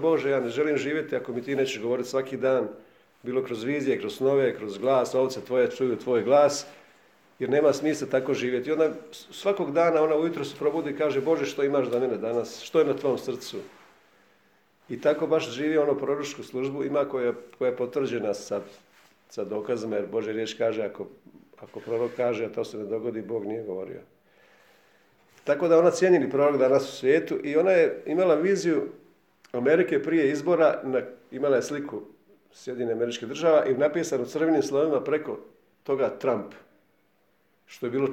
Bože, ja ne želim živjeti ako mi ti nećeš govoriti svaki dan, bilo kroz vizije, kroz snove, kroz glas, ovce tvoje čuju tvoj glas, jer nema smisla tako živjeti. I onda svakog dana ona ujutro se probudi i kaže, Bože, što imaš za mene danas? Što je na tvom srcu? I tako baš živi ono proročku službu, ima koja, je potvrđena sa, sa dokazima, jer Bože riječ kaže, ako, ako prorok kaže, a to se ne dogodi, Bog nije govorio. Tako da ona cijenjeni prorok danas u svijetu i ona je imala viziju Amerike prije izbora, na, imala je sliku Sjedine američke država i napisano crvenim slovima preko toga Trump. Što je bilo,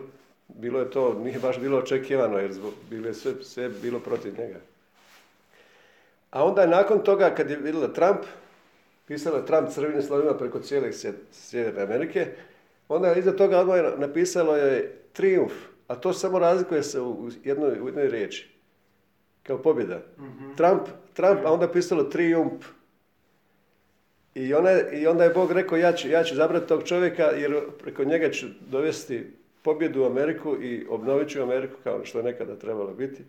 bilo je to, nije baš bilo očekivano jer bilo je sve, sve bilo protiv njega. A onda je nakon toga kad je vidjela Trump, pisala Trump crvenim slovima preko cijele Sjeverne Amerike, onda je iza toga odmah napisalo je triumf, a to samo razlikuje se u jednoj, u jednoj riječi. Kao pobjeda. Mhm. Trump, Trump, a onda pisalo triumf. I, ona, I onda je Bog rekao, ja ću, ja ću zabrati tog čovjeka jer preko njega ću dovesti pobjedu u Ameriku i obnovit ću Ameriku kao što je nekada trebalo biti.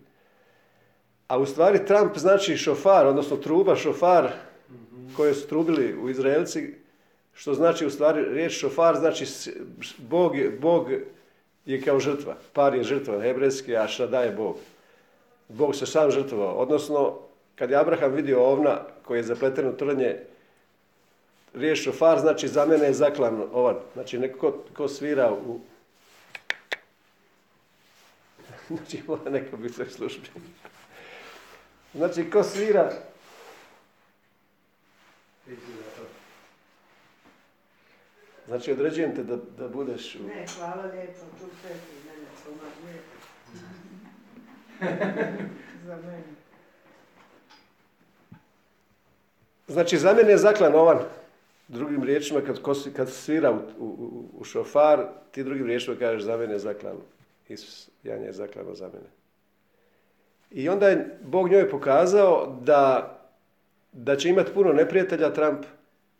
A u stvari Trump znači šofar, odnosno truba šofar koje su trubili u Izraelci, što znači u stvari riječ šofar znači Bog je, Bog je kao žrtva. Par je žrtva hebrejski, a šta je Bog. Bog se sam žrtvovao. Odnosno, kad je Abraham vidio ovna koji je zapleten u trnje, riječ šofar znači za mene je zaklan ovan. Znači neko ko svira u... Znači mora neko biti u službi. Znači ko svira... Znači određujem te da, da budeš u... Ne, hvala lijepo, tu sve mene pomaguje. Za mene. Znači za mene je zaklan ovan. Drugim riječima, kad, kad svira u, u, u, šofar, ti drugim riječima kažeš za mene je zaklan. Isus, Jan je zaklano za mene. I onda je Bog njoj pokazao da, da će imati puno neprijatelja Trump,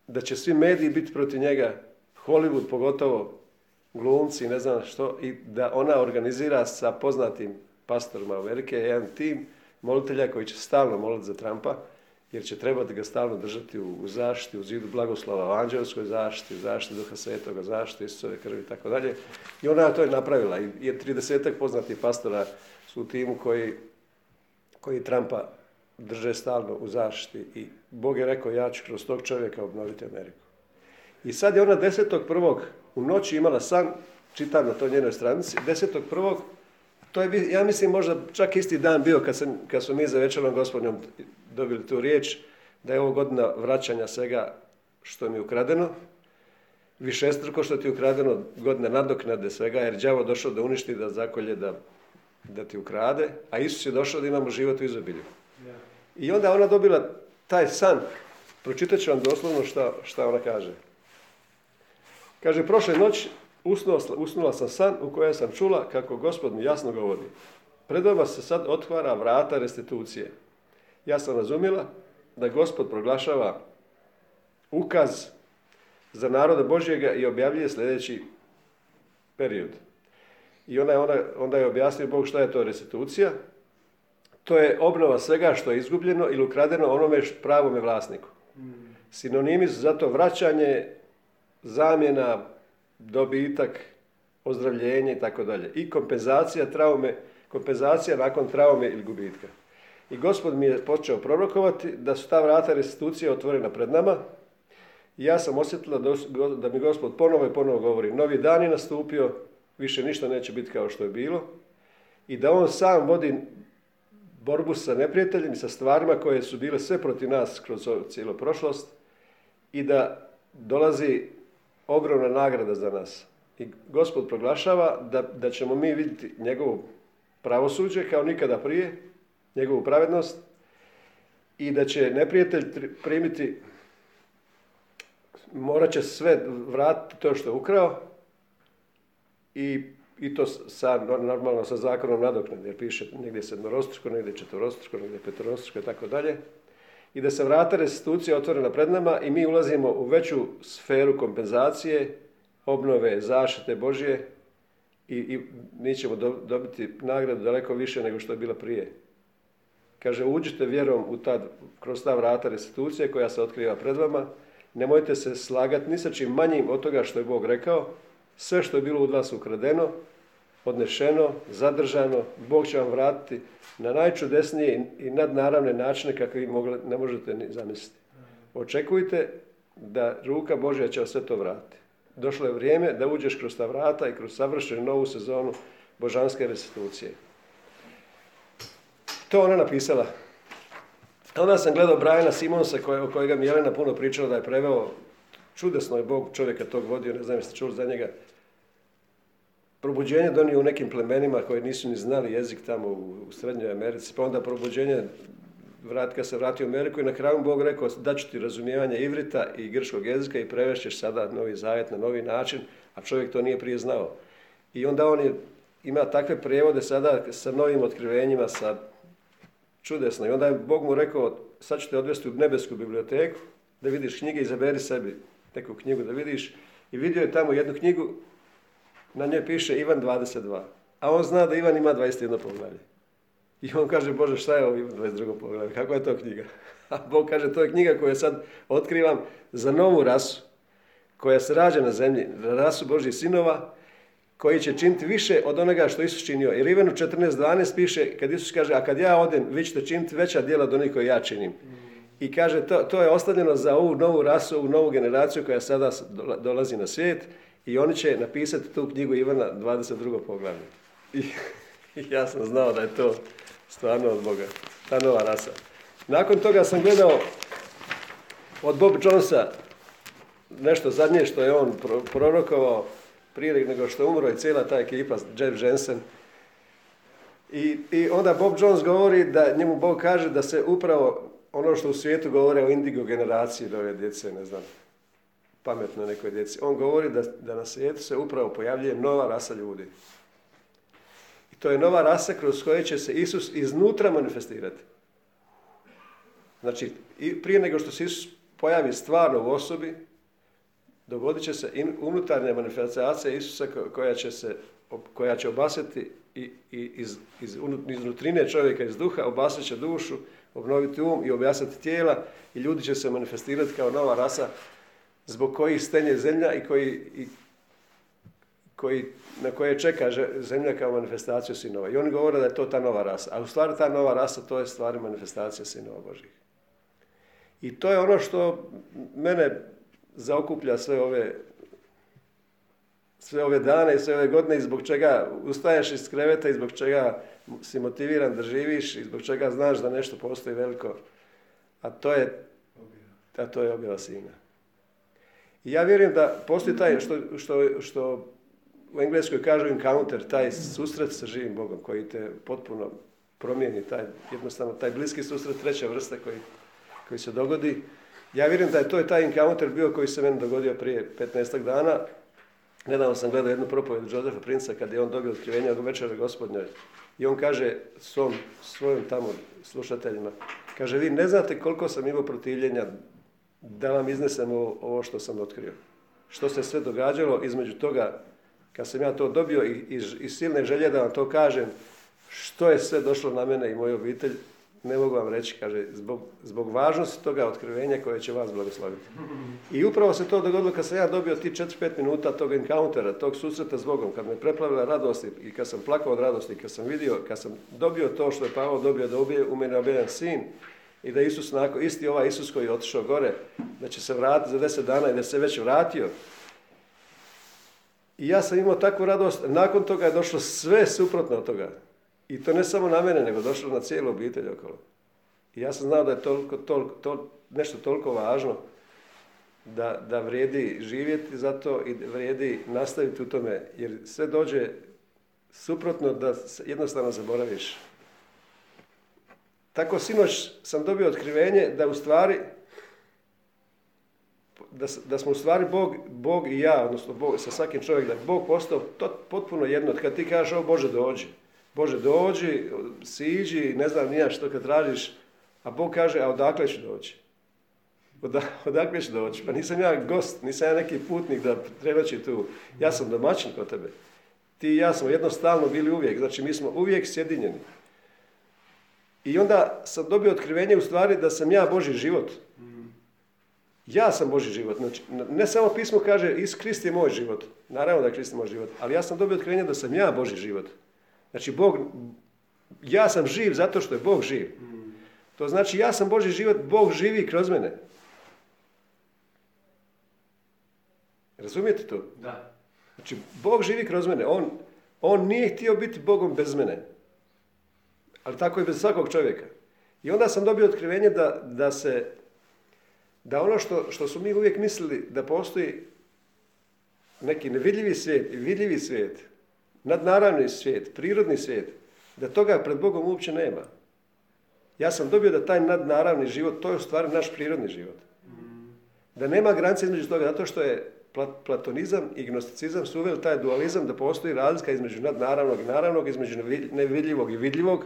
da će svi mediji biti protiv njega, Hollywood pogotovo, glumci, ne znam što, i da ona organizira sa poznatim pastorima Amerike jedan tim molitelja koji će stalno moliti za Trumpa, jer će trebati ga stalno držati u, zaštiti, u zidu blagoslova, u anđelskoj zaštiti, u zaštiti Duha Svetoga, zaštiti Isusove krvi i tako dalje. I ona to je napravila. I je 30 poznatih pastora su u timu koji koji Trumpa drže stalno u zaštiti i Bog je rekao ja ću kroz tog čovjeka obnoviti Ameriku. I sad je ona prvog u noći imala san, čitam na toj njenoj stranici, prvog, to je, ja mislim, možda čak isti dan bio kad, sam, kad smo mi za večerom gospodinom dobili tu riječ, da je ovo godina vraćanja svega što mi je ukradeno, višestruko što ti je ukradeno, godina nadoknade svega, jer đavo došao da uništi, da zakolje, da da ti ukrade, a Isus je došao da imamo život u izobilju. I onda ona dobila taj san. Pročitat ću vam doslovno šta, šta ona kaže. Kaže, prošle noć usnula, usnula sam san u kojoj sam čula kako gospod mi jasno govori. Pred vama se sad otvara vrata restitucije. Ja sam razumjela da gospod proglašava ukaz za naroda Božjega i objavljuje sljedeći period. I onda je, ona, onda je objasnio Bog šta je to restitucija. To je obnova svega što je izgubljeno ili ukradeno onome pravome vlasniku. Sinonimi su zato vraćanje, zamjena, dobitak, ozdravljenje i tako dalje. I kompenzacija traume, kompenzacija nakon traume ili gubitka. I gospod mi je počeo prorokovati da su ta vrata restitucije otvorena pred nama. I ja sam osjetila da mi gospod ponovo i ponovo govori. Novi dan je nastupio, više ništa neće biti kao što je bilo i da on sam vodi borbu sa neprijateljem i sa stvarima koje su bile sve protiv nas kroz cijelu prošlost i da dolazi ogromna nagrada za nas. I gospod proglašava da, da ćemo mi vidjeti njegovu pravosuđe kao nikada prije, njegovu pravednost i da će neprijatelj primiti, morat će sve vratiti to što je ukrao i, i to sa, normalno sa zakonom nadoknade, jer piše negdje sedmorostruko, negdje četvorostruko, negdje petorostruko i tako dalje. I da se vrata restitucija otvorena pred nama i mi ulazimo u veću sferu kompenzacije, obnove, zaštite Božje i, i mi ćemo dobiti nagradu daleko više nego što je bila prije. Kaže, uđite vjerom u ta, kroz ta vrata restitucije koja se otkriva pred vama. Nemojte se slagati ni sa čim manjim od toga što je Bog rekao. Sve što je bilo od vas ukradeno, odnešeno, zadržano, Bog će vam vratiti na najčudesnije i nadnaravne načine kakve vi ne možete ni zamisliti. Očekujte da ruka Božja će sve to vratiti. Došlo je vrijeme da uđeš kroz ta vrata i kroz savršenu novu sezonu božanske restitucije. To ona napisala. Onda sam gledao Briana Simonsa, koje, o kojega mi Jelena puno pričala da je preveo. Čudesno je Bog čovjeka tog vodio, ne znam jeste čuli za njega. Probuđenje donio u nekim plemenima koji nisu ni znali jezik tamo u, u Srednjoj Americi, pa onda probuđenje vrat, kad se vratio u Ameriku i na kraju Bog rekao da ću ti razumijevanje ivrita i grčkog jezika i prevešćeš sada novi zavet na novi način, a čovjek to nije prije znao. I onda on je, ima takve prijevode sada sa novim otkrivenjima, sa čudesno. I onda je Bog mu rekao, sad ću te odvesti u nebesku biblioteku, da vidiš knjige, izaberi sebi neku knjigu da vidiš. I vidio je tamo jednu knjigu, na njoj piše Ivan 22. A on zna da Ivan ima 21 poglavlje. I on kaže, Bože, šta je ovo Ivan 22 poglavlje? Kakva je to knjiga? A Bog kaže, to je knjiga koju sad otkrivam za novu rasu, koja se rađa na zemlji, rasu Božih sinova, koji će činiti više od onoga što Isus činio. Jer Ivanu 14.12 piše, kad Isus kaže, a kad ja odem, vi ćete činiti veća djela od onih koje ja činim. I kaže, to, to je ostavljeno za ovu novu rasu, ovu novu generaciju koja sada dolazi na svijet i oni će napisati tu knjigu Ivana 22. poglavlje. I, I ja sam znao da je to stvarno od Boga, ta nova rasa. Nakon toga sam gledao od Bob Jonesa nešto zadnje što je on prorokovao prije nego što je umro i cijela ta ekipa, Jeff Jensen. I, I onda Bob Jones govori da njemu Bog kaže da se upravo ono što u svijetu govore o indigo generaciji ove djece, ne znam, pametno nekoj djeci. On govori da, da na svijetu se upravo pojavljuje nova rasa ljudi. I to je nova rasa kroz koje će se Isus iznutra manifestirati. Znači, prije nego što se Isus pojavi stvarno u osobi, dogodit će se unutarnja manifestacija Isusa koja će, se, koja će obasiti i, i iz, iz, iznutrine čovjeka, iz duha, obasiti će dušu, obnoviti um i objasniti tijela i ljudi će se manifestirati kao nova rasa zbog kojih stenje zemlja i koji, i, koji, na koje čeka zemlja kao manifestaciju sinova. I oni govore da je to ta nova rasa. A u stvari ta nova rasa to je stvari manifestacija sinova Božih. I to je ono što mene zaokuplja sve ove sve ove dane i sve ove godine i zbog čega ustaješ iz kreveta i zbog čega si motiviran da živiš i zbog čega znaš da nešto postoji veliko. A to je, a to je objava sina. I ja vjerujem da postoji taj, što, što, što u engleskoj kažu encounter, taj susret sa živim Bogom koji te potpuno promijeni, taj, jednostavno taj bliski susret treća vrsta koji, koji se dogodi. Ja vjerujem da je to je taj encounter bio koji se meni dogodio prije 15 dana. Nedavno sam gledao jednu propoved Josefa Princa kad je on dobio otkrivenje od večera gospodnjoj. I on kaže svom, svojim tamo slušateljima, kaže vi ne znate koliko sam imao protivljenja da vam iznesem ovo što sam otkrio. Što se sve događalo između toga kad sam ja to dobio i, i silne želje da vam to kažem, što je sve došlo na mene i moju obitelj, ne mogu vam reći, kaže, zbog, zbog važnosti toga otkrivenja koje će vas blagosloviti. I upravo se to dogodilo kad sam ja dobio ti 4-5 minuta tog encountera, tog susreta s Bogom, kad me preplavila radost i kad sam plakao od radosti, kad sam vidio, kad sam dobio to što je Pavao dobio da ubije u mene sin i da Isus, nakon, isti ovaj Isus koji je otišao gore, da će se vratiti za 10 dana i da se već vratio. I ja sam imao takvu radost, nakon toga je došlo sve suprotno od toga. I to ne samo na mene, nego došlo na cijelu obitelj okolo. I ja sam znao da je toliko, toliko, to, nešto toliko važno da, da vrijedi živjeti za to i vrijedi nastaviti u tome, jer sve dođe suprotno da jednostavno zaboraviš. Tako sinoć sam dobio otkrivenje da u stvari da, da smo u stvari Bog, Bog i ja, odnosno Bog, sa svakim čovjekom, da je Bog postao to, potpuno jedno. Kad ti kažeš, o Bože dođi, Bože dođi, siđi, ne znam nija što kad tražiš, a Bog kaže, a odakle ću doći? odakle ću doći? Pa nisam ja gost, nisam ja neki putnik da trebaći tu. Ja sam domaćin kod tebe. Ti i ja smo jednostavno bili uvijek, znači mi smo uvijek sjedinjeni. I onda sam dobio otkrivenje u stvari da sam ja Boži život. Ja sam Boži život. Znači, ne samo pismo kaže, Is Krist je moj život. Naravno da je Krist moj život. Ali ja sam dobio otkrivenje da sam ja Boži život. Znači, Bog, ja sam živ zato što je Bog živ. To znači, ja sam Boži život, Bog živi kroz mene. Razumijete to? Da. Znači, Bog živi kroz mene. On, on nije htio biti Bogom bez mene. Ali tako i bez svakog čovjeka. I onda sam dobio otkrivenje da, da se, da ono što, što su mi uvijek mislili da postoji neki nevidljivi svijet i vidljivi svijet, nadnaravni svijet, prirodni svijet, da toga pred Bogom uopće nema. Ja sam dobio da taj nadnaravni život, to je u stvari naš prirodni život. Da nema granice između toga, zato što je platonizam i gnosticizam su uveli taj dualizam da postoji razlika između nadnaravnog i naravnog, između nevidljivog i vidljivog.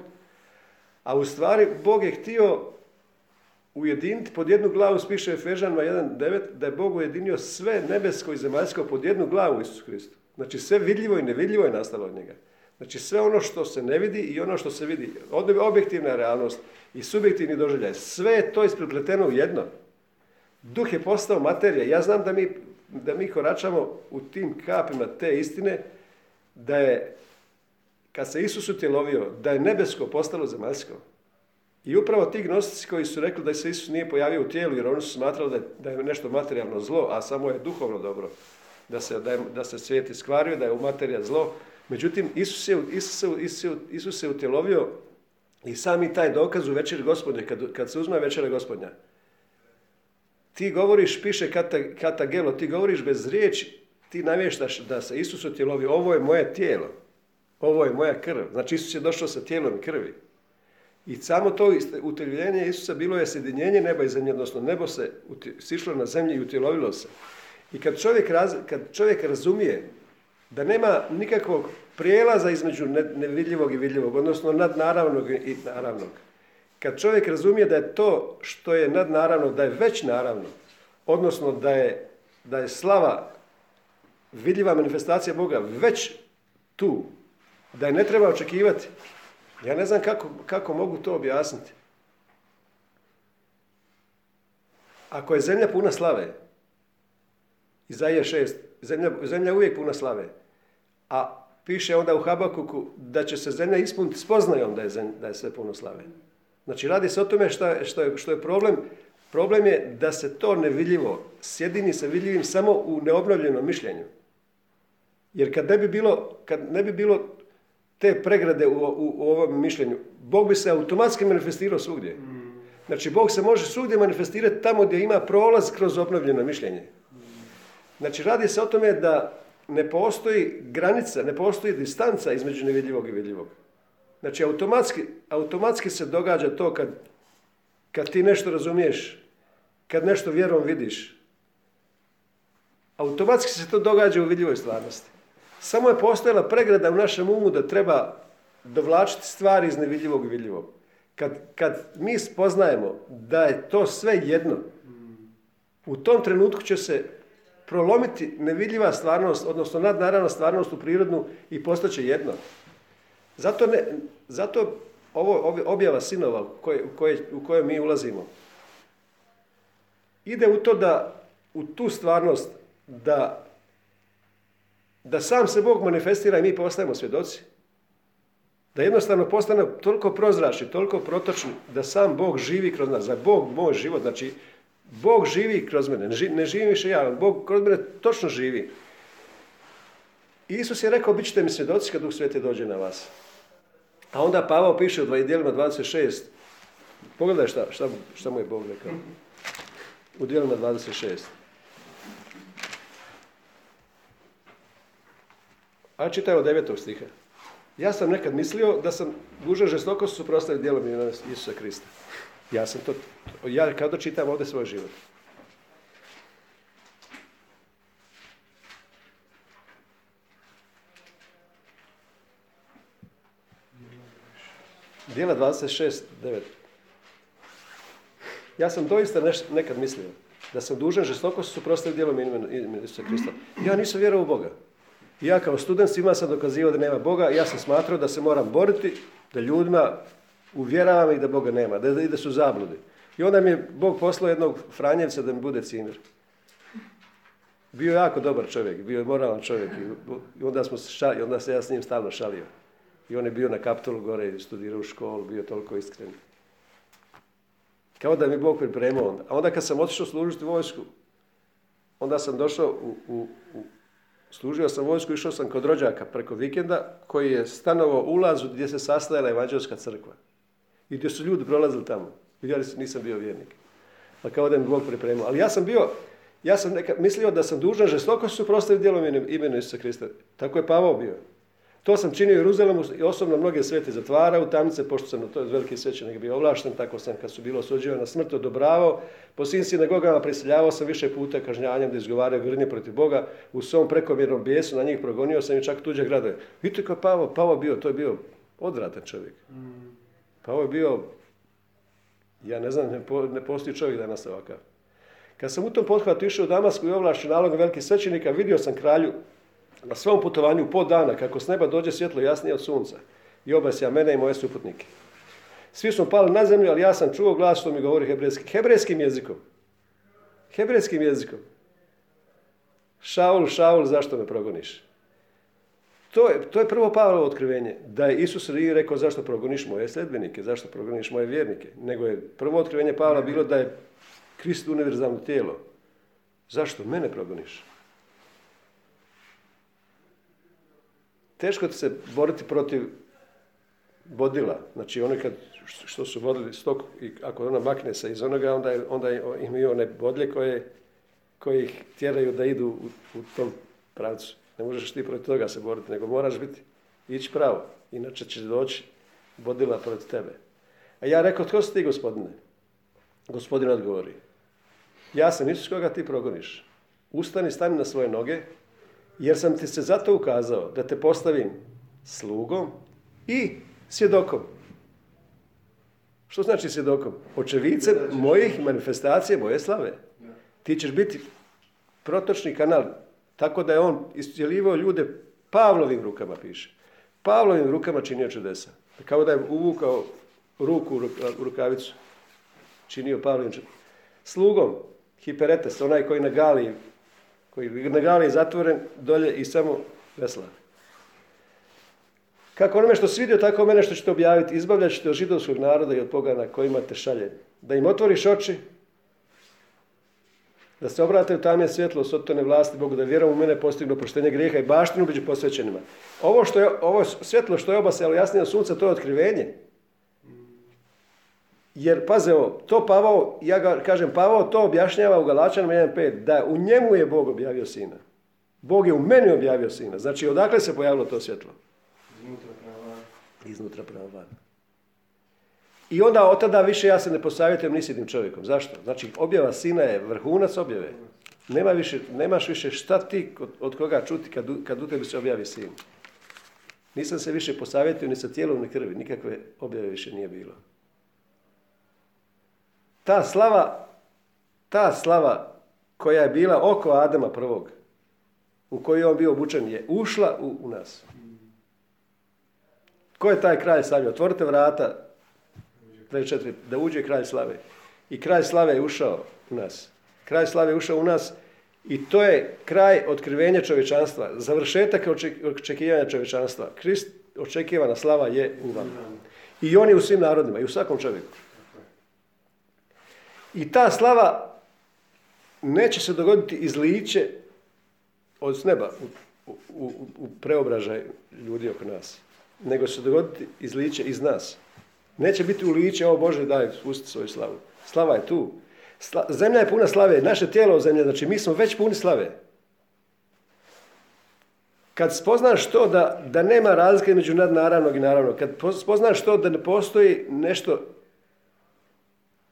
A u stvari Bog je htio ujediniti pod jednu glavu, spiše Efežanima 1.9, da je Bog ujedinio sve nebesko i zemaljsko pod jednu glavu Isus Hristu. Znači sve vidljivo i nevidljivo je nastalo od njega. Znači sve ono što se ne vidi i ono što se vidi. Objektivna realnost i subjektivni doživljaj. Sve je to isprepleteno u jedno. Duh je postao materija. Ja znam da mi da mi koračamo u tim kapima te istine, da je, kad se Isus utjelovio, da je nebesko postalo zemaljsko. I upravo ti gnostici koji su rekli da se Isus nije pojavio u tijelu, jer oni su smatrali da je, nešto materijalno zlo, a samo je duhovno dobro. Da se, da, je, da se svijet iskvario, da je u materija zlo. Međutim, Isus je, Isus, Isus, Isus se utjelovio i sami taj dokaz u večer gospodnje, kad, kad se uzme večera gospodnja, ti govoriš, piše katagelo, ti govoriš bez riječi, ti navještaš da se Isus utjelovi, ovo je moje tijelo, ovo je moja krv. Znači Isus je došao sa tijelom krvi. I samo to utjeljenje Isusa bilo je sjedinjenje neba i zemlje, odnosno nebo se sišlo na zemlji i utjelovilo se. I kad čovjek, kad čovjek razumije da nema nikakvog prijelaza između nevidljivog i vidljivog, odnosno nadnaravnog i naravnog, kad čovjek razumije da je to što je nadnaravno, da je već naravno, odnosno da je, da je slava vidljiva manifestacija Boga već tu, da je ne treba očekivati. Ja ne znam kako, kako mogu to objasniti. Ako je zemlja puna slave, Izaija 6, zemlja, zemlja je uvijek puna slave, a piše onda u Habakuku da će se zemlja ispuniti spoznajom da je, da je sve puno slave. Znači radi se o tome što što je, što je problem. Problem je da se to nevidljivo sjedini sa vidljivim samo u neobnovljenom mišljenju. Jer kad ne bi bilo, kad ne bi bilo te pregrade u, u, u ovom mišljenju, Bog bi se automatski manifestirao svugdje. Znači, Bog se može svugdje manifestirati tamo gdje ima prolaz kroz obnovljeno mišljenje. Znači, radi se o tome da ne postoji granica, ne postoji distanca između nevidljivog i vidljivog. Znači, automatski, automatski se događa to kad, kad ti nešto razumiješ, kad nešto vjerom vidiš. Automatski se to događa u vidljivoj stvarnosti. Samo je postojala pregrada u našem umu da treba dovlačiti stvari iz nevidljivog vidljivog. Kad, kad mi spoznajemo da je to sve jedno, u tom trenutku će se prolomiti nevidljiva stvarnost, odnosno nadnaravna stvarnost u prirodnu i postaće jedno. Zato, ne, zato ovo objava sinova u koje, u, koje, u koje mi ulazimo ide u to da, u tu stvarnost da, da sam se Bog manifestira i mi postajemo svjedoci. Da jednostavno postane toliko prozračni, toliko protočni, da sam Bog živi kroz nas, za Bog moj život, znači Bog živi kroz mene, ne živim više ja, Bog kroz mene točno živi. Isus je rekao, bit ćete mi svjedoci kad Duh Sveti dođe na vas. A onda Pavao piše u dijelima 26. Pogledaj šta, šta, šta mu je Bog rekao. U dijelima 26. A čitaj od devetog stiha. Ja sam nekad mislio da sam dužan žestoko suprotstaviti dijelom Isusa Krista. Ja sam to, ja kada čitam ovdje svoj život. Dijela 26, 9. Ja sam doista nekad mislio da sam dužan žestoko se suprotstaviti djelom Isusa Krista. Ja nisam vjerovao u Boga. Ja kao student svima sam dokazivao da nema Boga ja sam smatrao da se moram boriti, da ljudima Uvjeravam ih da Boga nema, da, da su zabludi. I onda mi je Bog poslao jednog Franjevca da mi bude cimir. Bio je jako dobar čovjek, bio je moralan čovjek i onda, smo se šali, onda se ja s njim stalno šalio. I on je bio na kapitolu gore studirao u školu, bio toliko iskren. Kao da mi Bog pripremao onda. A onda kad sam otišao služiti vojsku, onda sam došao u, u, u služio sam vojsku, išao sam kod rođaka preko vikenda, koji je stanovao ulazu gdje se sastajala evanđelska crkva. I gdje su ljudi prolazili tamo. Vidjeli su, nisam bio vjernik. Pa kao da mi Bog pripremao. Ali ja sam bio, ja sam neka, mislio da sam dužan žestoko su prostaviti djelom imenu Isusa Krista. Tako je Pavao bio. To sam činio u Jeruzalemu i osobno mnoge svete zatvara u tamnice, pošto sam na to veliki svećenik bio ovlašten, tako sam kad su bilo osuđivano na smrt odobravao. Po svim sinagogama prisiljavao sam više puta kažnjanjem da izgovaraju grdnje protiv Boga. U svom prekomjernom bijesu na njih progonio sam i čak tuđe gradove. Vidite kao Pavo, Pavo bio, to je bio odvratan čovjek. Pavo je bio, ja ne znam, ne, postoji čovjek danas ovakav. Kad sam u tom pothvatu išao u Damasku i ovlašću nalog velikih svećenika, vidio sam kralju na svom putovanju po dana, kako s neba dođe svjetlo jasnije od sunca i obasja mene i moje suputnike. Svi smo pali na zemlju, ali ja sam čuo glas što mi govori hebrejski. Hebrejskim jezikom. Hebrejskim jezikom. Šaul, Šaul, zašto me progoniš? To je, to je prvo Pavlovo otkrivenje. Da je Isus nije rekao zašto progoniš moje sljedbenike, zašto progoniš moje vjernike. Nego je prvo otkrivenje Pavla bilo da je Krist univerzalno tijelo. Zašto mene progoniš? Teško se boriti protiv vodila. Znači oni kad, što su vodili stok i ako ona makne se iz onoga, onda, onda imaju one bodlje koje, koje ih tjeraju da idu u, u tom pravcu. Ne možeš ti protiv toga se boriti, nego moraš biti, ići pravo. Inače će doći vodila protiv tebe. A ja rekao, tko si ti gospodine? Gospodin odgovori. Ja sam Isus koga ti progoniš. Ustani, stani na svoje noge jer sam ti se zato ukazao da te postavim slugom i svjedokom. Što znači svjedokom? Očevicem mojih manifestacija, moje slave. Ti ćeš biti protočni kanal, tako da je on iscijelivao ljude Pavlovim rukama, piše. Pavlovim rukama činio čudesa. Kao da je uvukao ruku u rukavicu. Činio Pavlovim Slugom, hiperetes, onaj koji na Galiji koji je zatvoren dolje i samo vesla. Kako onome što svidio, tako mene što ćete objaviti, izbavljat ćete od židovskog naroda i od pogana kojima te šalje. Da im otvoriš oči, da se obrate u tamje svjetlo sotone vlasti Bogu, da vjerom u mene postignu poštenje grijeha i baštinu među posvećenima. Ovo, što je, ovo svjetlo što je obasjalo jasnije od sunca, to je otkrivenje. Jer, paze ovo, to Pavao, ja ga kažem, Pavao to objašnjava u Galačanima 1.5, da u njemu je Bog objavio sina. Bog je u meni objavio sina. Znači, odakle se pojavilo to svjetlo? Iznutra prava Iznutra prava I onda od tada više ja se ne posavjetujem ni s jednim čovjekom. Zašto? Znači, objava sina je vrhunac objave. Nema više, nemaš više šta ti od, koga čuti kad, kad u tebi se objavi sin. Nisam se više posavjetio ni sa tijelom ni krvi. Nikakve objave više nije bilo ta slava, ta slava koja je bila oko Adama prvog, u kojoj je on bio obučen, je ušla u, u nas. Ko je taj kralj slave? Otvorite vrata, 24, da uđe kralj slave. I kralj slave je ušao u nas. Kralj slave je ušao u nas i to je kraj otkrivenja čovječanstva. Završetak očekivanja čovječanstva. Krist očekivana slava je u vama. I on je u svim narodima i u svakom čovjeku. I ta slava neće se dogoditi izliće od neba u, u, u preobražaj ljudi oko nas, nego će se dogoditi izliće iz nas. Neće biti uliće, o Bože daj, spusti svoju slavu. Slava je tu. zemlja je puna slave, naše tijelo zemlje, znači mi smo već puni slave. Kad spoznaš to da, da nema razlike među nadnaravnog i naravnog, kad spoznaš to da ne postoji nešto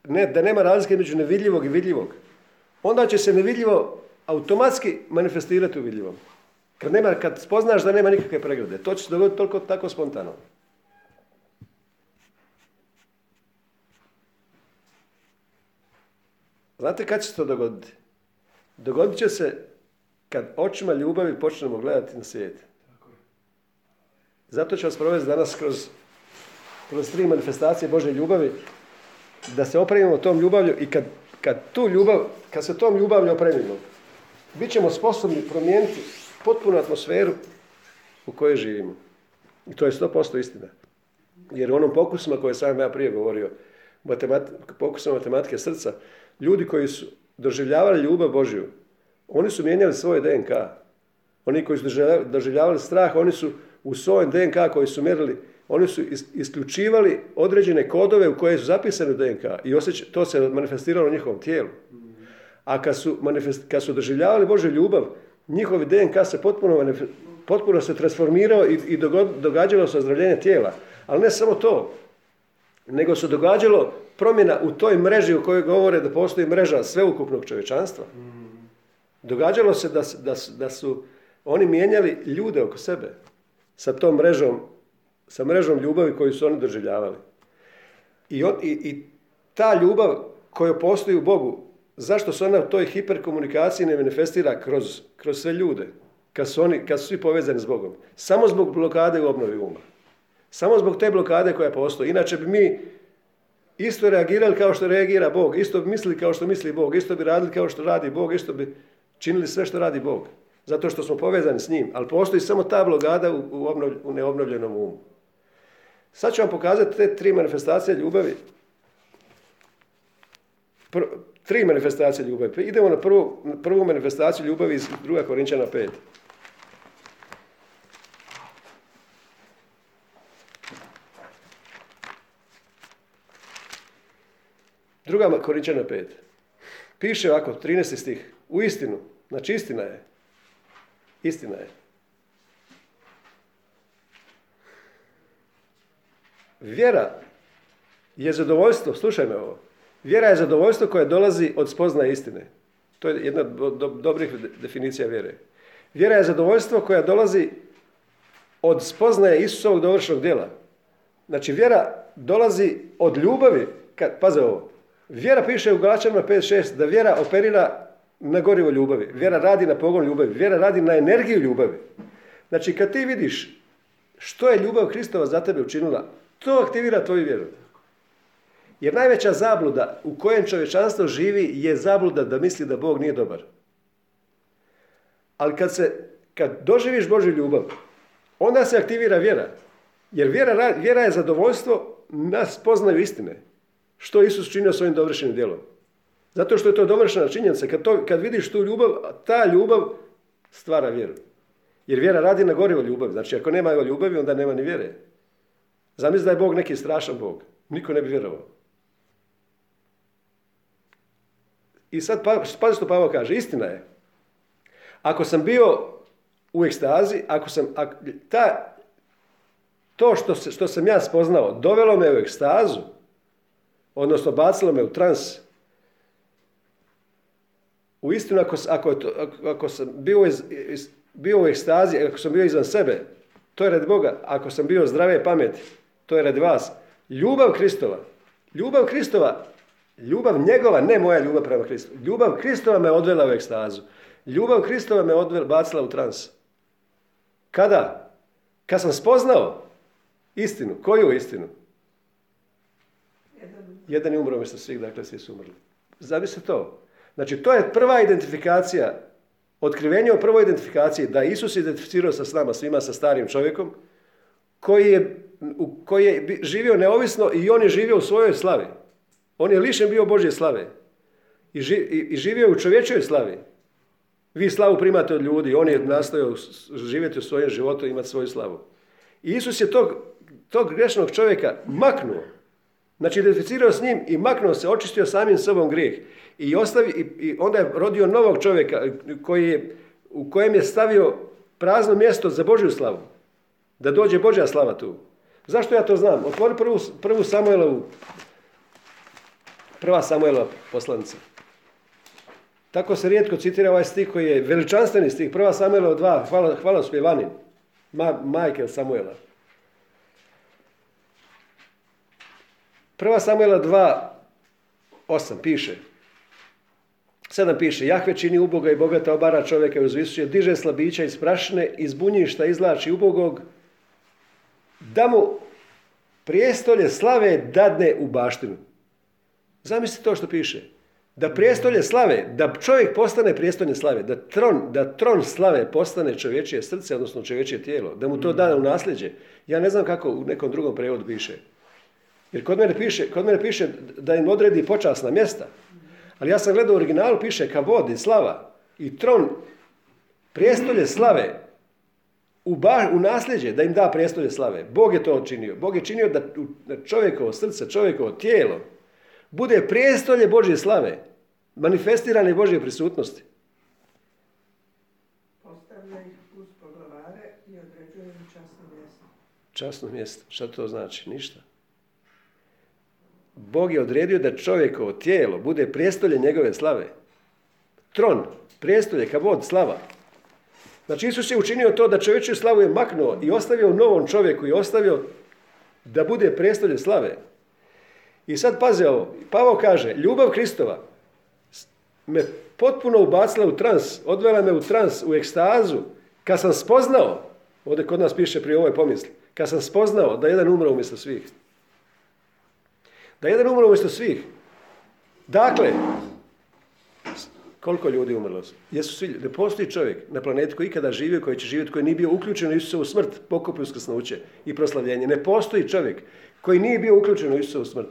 ne, da nema razlike između nevidljivog i vidljivog, onda će se nevidljivo automatski manifestirati u vidljivom. Kad, nema, kad spoznaš da nema nikakve pregrade, to će se dogoditi toliko tako spontano. Znate kad će se to dogoditi? Dogodit će se kad očima ljubavi počnemo gledati na svijet. Zato ću vas provesti danas kroz kroz tri manifestacije Bože ljubavi, da se opremimo tom ljubavlju i kad, kad tu ljubav, kad se tom ljubavlju opremimo, bit ćemo sposobni promijeniti potpunu atmosferu u kojoj živimo. I to je 100% istina. Jer u onom pokusima koje sam ja prije govorio, matemat, pokusima matematike srca, ljudi koji su doživljavali ljubav Božju, oni su mijenjali svoj DNK. Oni koji su doživljavali strah, oni su u svojem DNK koji su mjerili, oni su isključivali određene kodove u koje su zapisane u DNK i to se manifestiralo u njihovom tijelu. A kad su, kad su doživljavali Božju ljubav, njihovi DNK se potpuno, potpuno se transformirao i, i događalo se ozdravljenje tijela. Ali ne samo to, nego se događalo promjena u toj mreži u kojoj govore da postoji mreža sveukupnog čovječanstva. Događalo se da, da, da su oni mijenjali ljude oko sebe sa tom mrežom, sa mrežom ljubavi koju su oni doživljavali. I, on, i, i ta ljubav koja postoji u Bogu, zašto se ona u toj hiperkomunikaciji ne manifestira kroz, kroz sve ljude, kad su, oni, kad su svi povezani s Bogom? Samo zbog blokade u obnovi uma. Samo zbog te blokade koja postoji. Inače bi mi isto reagirali kao što reagira Bog, isto bi mislili kao što misli Bog, isto bi radili kao što radi Bog, isto bi činili sve što radi Bog. Zato što smo povezani s njim. Ali postoji samo ta blokada u, u, neobnovljenom umu. Sad ću vam pokazati te tri manifestacije ljubavi. tri manifestacije ljubavi. Idemo na prvu, prvu manifestaciju ljubavi iz 2. Korinčana 5. Druga Korinčana 5. Piše ovako, 13. stih. U istinu. Znači istina je. Istina je. Vjera je zadovoljstvo, slušaj me ovo, vjera je zadovoljstvo koje dolazi od spoznaje istine. To je jedna od dobrih definicija vjere. Vjera je zadovoljstvo koja dolazi od spoznaje Isusovog dovršenog djela. Znači, vjera dolazi od ljubavi, kad, paze ovo, vjera piše u Galačanima 5.6 da vjera operira na gorivo ljubavi. Vjera radi na pogon ljubavi. Vjera radi na energiju ljubavi. Znači, kad ti vidiš što je ljubav Kristova za tebe učinila, to aktivira tvoju vjeru. Jer najveća zabluda u kojem čovječanstvo živi je zabluda da misli da Bog nije dobar. Ali kad, se, kad doživiš Božju ljubav, onda se aktivira vjera. Jer vjera, vjera je zadovoljstvo nas poznaju istine. Što Isus činio svojim dovršenim djelom. Zato što je to dovršena činjenica. Kad, to, kad vidiš tu ljubav, ta ljubav stvara vjeru. Jer vjera radi na gorivo ljubavi. Znači, ako nema ljubavi, onda nema ni vjere. Zamisli da je Bog neki strašan Bog. Niko ne bi vjerovao. I sad, pa, pazi što Pavo kaže, istina je. Ako sam bio u ekstazi, ako sam, ta, to što, se, što sam ja spoznao, dovelo me u ekstazu, odnosno bacilo me u trans, u istinu, ako, ako, ako sam bio, iz, bio u ekstazi, ako sam bio izvan sebe, to je radi Boga. Ako sam bio zdrave pameti, to je radi vas. Ljubav Kristova, ljubav Kristova, ljubav njegova, ne moja ljubav prema Kristu. Ljubav Kristova me odvela u ekstazu. Ljubav Kristova me odvela, bacila u trans. Kada? Kad sam spoznao istinu. Koju istinu? Jedan je umro umjesto svih, dakle svi su umrli. Zamisli to. Znači, to je prva identifikacija, otkrivenje o prvoj identifikaciji, da Isus identificirao sa s nama svima, sa starim čovjekom, koji je, koji je živio neovisno i on je živio u svojoj slavi. On je lišen bio Božje slave. I, i živio u čovječoj slavi. Vi slavu primate od ljudi, on je nastojao živjeti u svojem životu i imati svoju slavu. I Isus je tog, tog grešnog čovjeka maknuo. Znači, identificirao s njim i maknuo se, očistio samim sobom grijeh. I, ostavi, i, onda je rodio novog čovjeka koji je, u kojem je stavio prazno mjesto za Božju slavu. Da dođe Božja slava tu. Zašto ja to znam? Otvori prvu, prvu Samuelovu, prva Samuelova poslanica. Tako se rijetko citira ovaj stih koji je veličanstveni stih. Prva Samuelova dva, hvala, hvala spjevani. Ma, majke Samuela. Prva Samuela 2, 8 piše. Sedam piše, Jahve čini uboga i bogata obara čovjeka i uzvisuje, diže slabića iz prašne, iz bunjišta izlači ubogog, da mu prijestolje slave dadne u baštinu. Zamislite to što piše. Da prijestolje slave, da čovjek postane prijestolje slave, da tron, da tron slave postane čovječije srce, odnosno čovječije tijelo, da mu to da u nasljeđe. Ja ne znam kako u nekom drugom prevodu piše. Jer kod mene piše, kod mene piše da im odredi počasna mjesta. Ali ja sam gledao u originalu, piše kavod i slava. I tron, prijestolje slave, u, ba, u nasljeđe, da im da prijestolje slave. Bog je to učinio. Bog je činio da čovjekovo srce, čovjekovo tijelo, bude prijestolje Božje slave, manifestirane Božje prisutnosti. Postavlja ih uz poglavare i određuje im časno mjesto. Časno mjesto. Šta to znači? Ništa. Bog je odredio da čovjekovo tijelo bude prijestolje njegove slave. Tron, prijestolje, kabod, slava. Znači Isus je učinio to da čovječju slavu je maknuo i ostavio novom čovjeku i ostavio da bude prijestolje slave. I sad paze ovo, Pavao kaže, ljubav Kristova me potpuno ubacila u trans, odvela me u trans, u ekstazu, kad sam spoznao, ovdje kod nas piše prije ovoj pomisli, kad sam spoznao da jedan umro umjesto svih. Da jedan umro umjesto svih. Dakle, koliko ljudi umrlo? Jesu svi, ne postoji čovjek na planeti koji ikada živio, koji će živjeti, koji nije bio uključen u Isusovu smrt, pokop i uskrsnuće i proslavljenje. Ne postoji čovjek koji nije bio uključen u Isusovu smrt.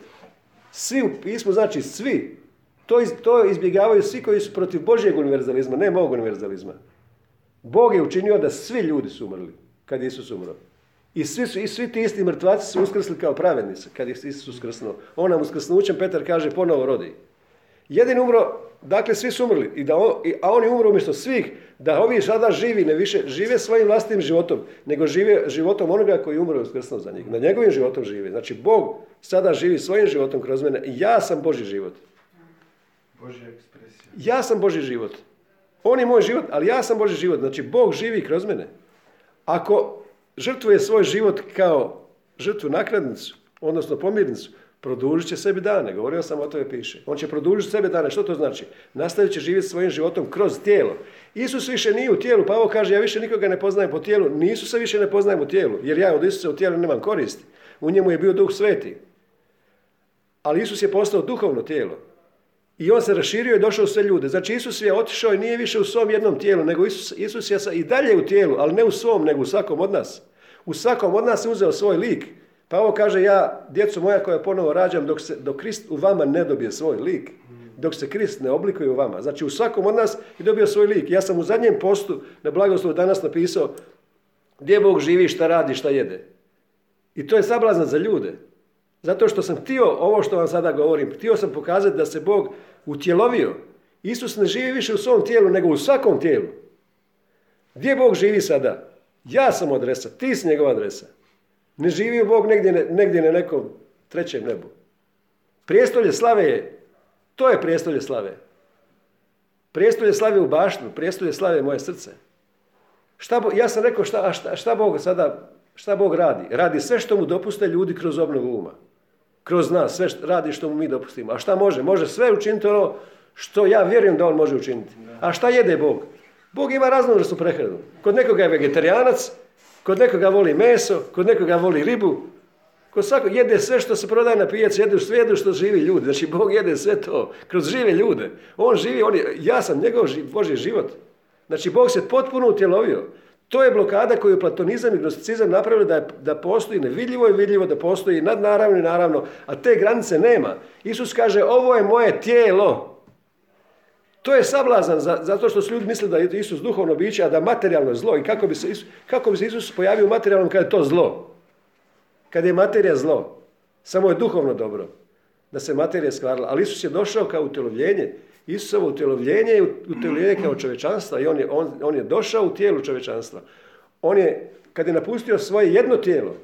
Svi u pismu, znači svi, to, to izbjegavaju svi koji su protiv Božjeg univerzalizma, ne mog univerzalizma. Bog je učinio da svi ljudi su umrli kad Isus umro. I svi, su, I svi ti isti mrtvaci su uskrsli kao pravednici kad je Isus uskrsnuo. On nam uskrsnućem, Petar kaže, ponovo rodi. Jedin umro, dakle svi su umrli, i da on, a on je umro umjesto svih, da ovi sada živi, ne više žive svojim vlastnim životom, nego žive životom onoga koji je umro i uskrsnuo za njih. Na njegovim životom žive. Znači, Bog sada živi svojim životom kroz mene i ja sam Boži život. Božja ekspresija. Ja sam Boži život. On je moj život, ali ja sam Boži život. Znači, Bog živi kroz mene. Ako žrtvuje svoj život kao žrtvu nakladnicu, odnosno pomirnicu, produžit će sebi dane. Govorio sam o tome piše. On će produžiti sebi dane. Što to znači? Nastavit će živjeti svojim životom kroz tijelo. Isus više nije u tijelu. Pavo kaže, ja više nikoga ne poznajem po tijelu. Nisu se više ne poznajem u tijelu. Jer ja od Isusa u tijelu nemam koristi. U njemu je bio duh sveti. Ali Isus je postao duhovno tijelo. I on se raširio i došao u sve ljude. Znači Isus je otišao i nije više u svom jednom tijelu, nego Isus, Isus je i dalje u tijelu, ali ne u svom, nego u svakom od nas. U svakom od nas je uzeo svoj lik. Pa ovo kaže ja, djecu moja koja ponovo rađam, dok, se, dok Krist u vama ne dobije svoj lik. Dok se Krist ne oblikuje u vama. Znači u svakom od nas je dobio svoj lik. Ja sam u zadnjem postu na blagoslovu danas napisao gdje Bog živi, šta radi, šta jede. I to je sablazan za ljude. Zato što sam htio, ovo što vam sada govorim, htio sam pokazati da se Bog utjelovio. Isus ne živi više u svom tijelu, nego u svakom tijelu. Gdje Bog živi sada? Ja sam adresa, ti si njegova adresa. Ne živi Bog negdje, negdje na nekom trećem nebu. Prijestolje slave je, to je prijestolje slave. Prijestolje slave u baštinu, prijestolje slave je moje srce. Šta, ja sam rekao šta, šta, šta Bog sada, šta Bog radi? Radi sve što mu dopuste ljudi kroz obnovu uma. Kroz nas, sve što, radi što mu mi dopustimo. A šta može? Može sve učiniti ono što ja vjerujem da on može učiniti. A šta jede Bog? Bog ima raznovrsnu prehranu. Kod nekoga je vegetarijanac, kod nekoga voli meso, kod nekoga voli ribu, kod svakog jede sve što se prodaje na pijaci, jede sve jedu što živi ljudi. Znači, Bog jede sve to, kroz žive ljude. On živi, on je, ja sam njegov Boži život. Znači, Bog se potpuno utjelovio. To je blokada koju platonizam i gnosticizam napravili da, da postoji nevidljivo i vidljivo, da postoji nadnaravno i naravno, a te granice nema. Isus kaže, ovo je moje tijelo. To je sablazan zato što su ljudi mislili da je Isus duhovno biće, a da materijalno zlo. I kako bi se kako bi se Isus pojavio u materijalnom kada je to zlo? Kada je materija zlo. Samo je duhovno dobro. Da se materija skvarila. Ali Isus je došao kao utjelovljenje. Isusovo utjelovljenje je utjelovljenje kao čovečanstva i on je, on, on je došao u tijelu čovečanstva. On je, kad je napustio svoje jedno tijelo,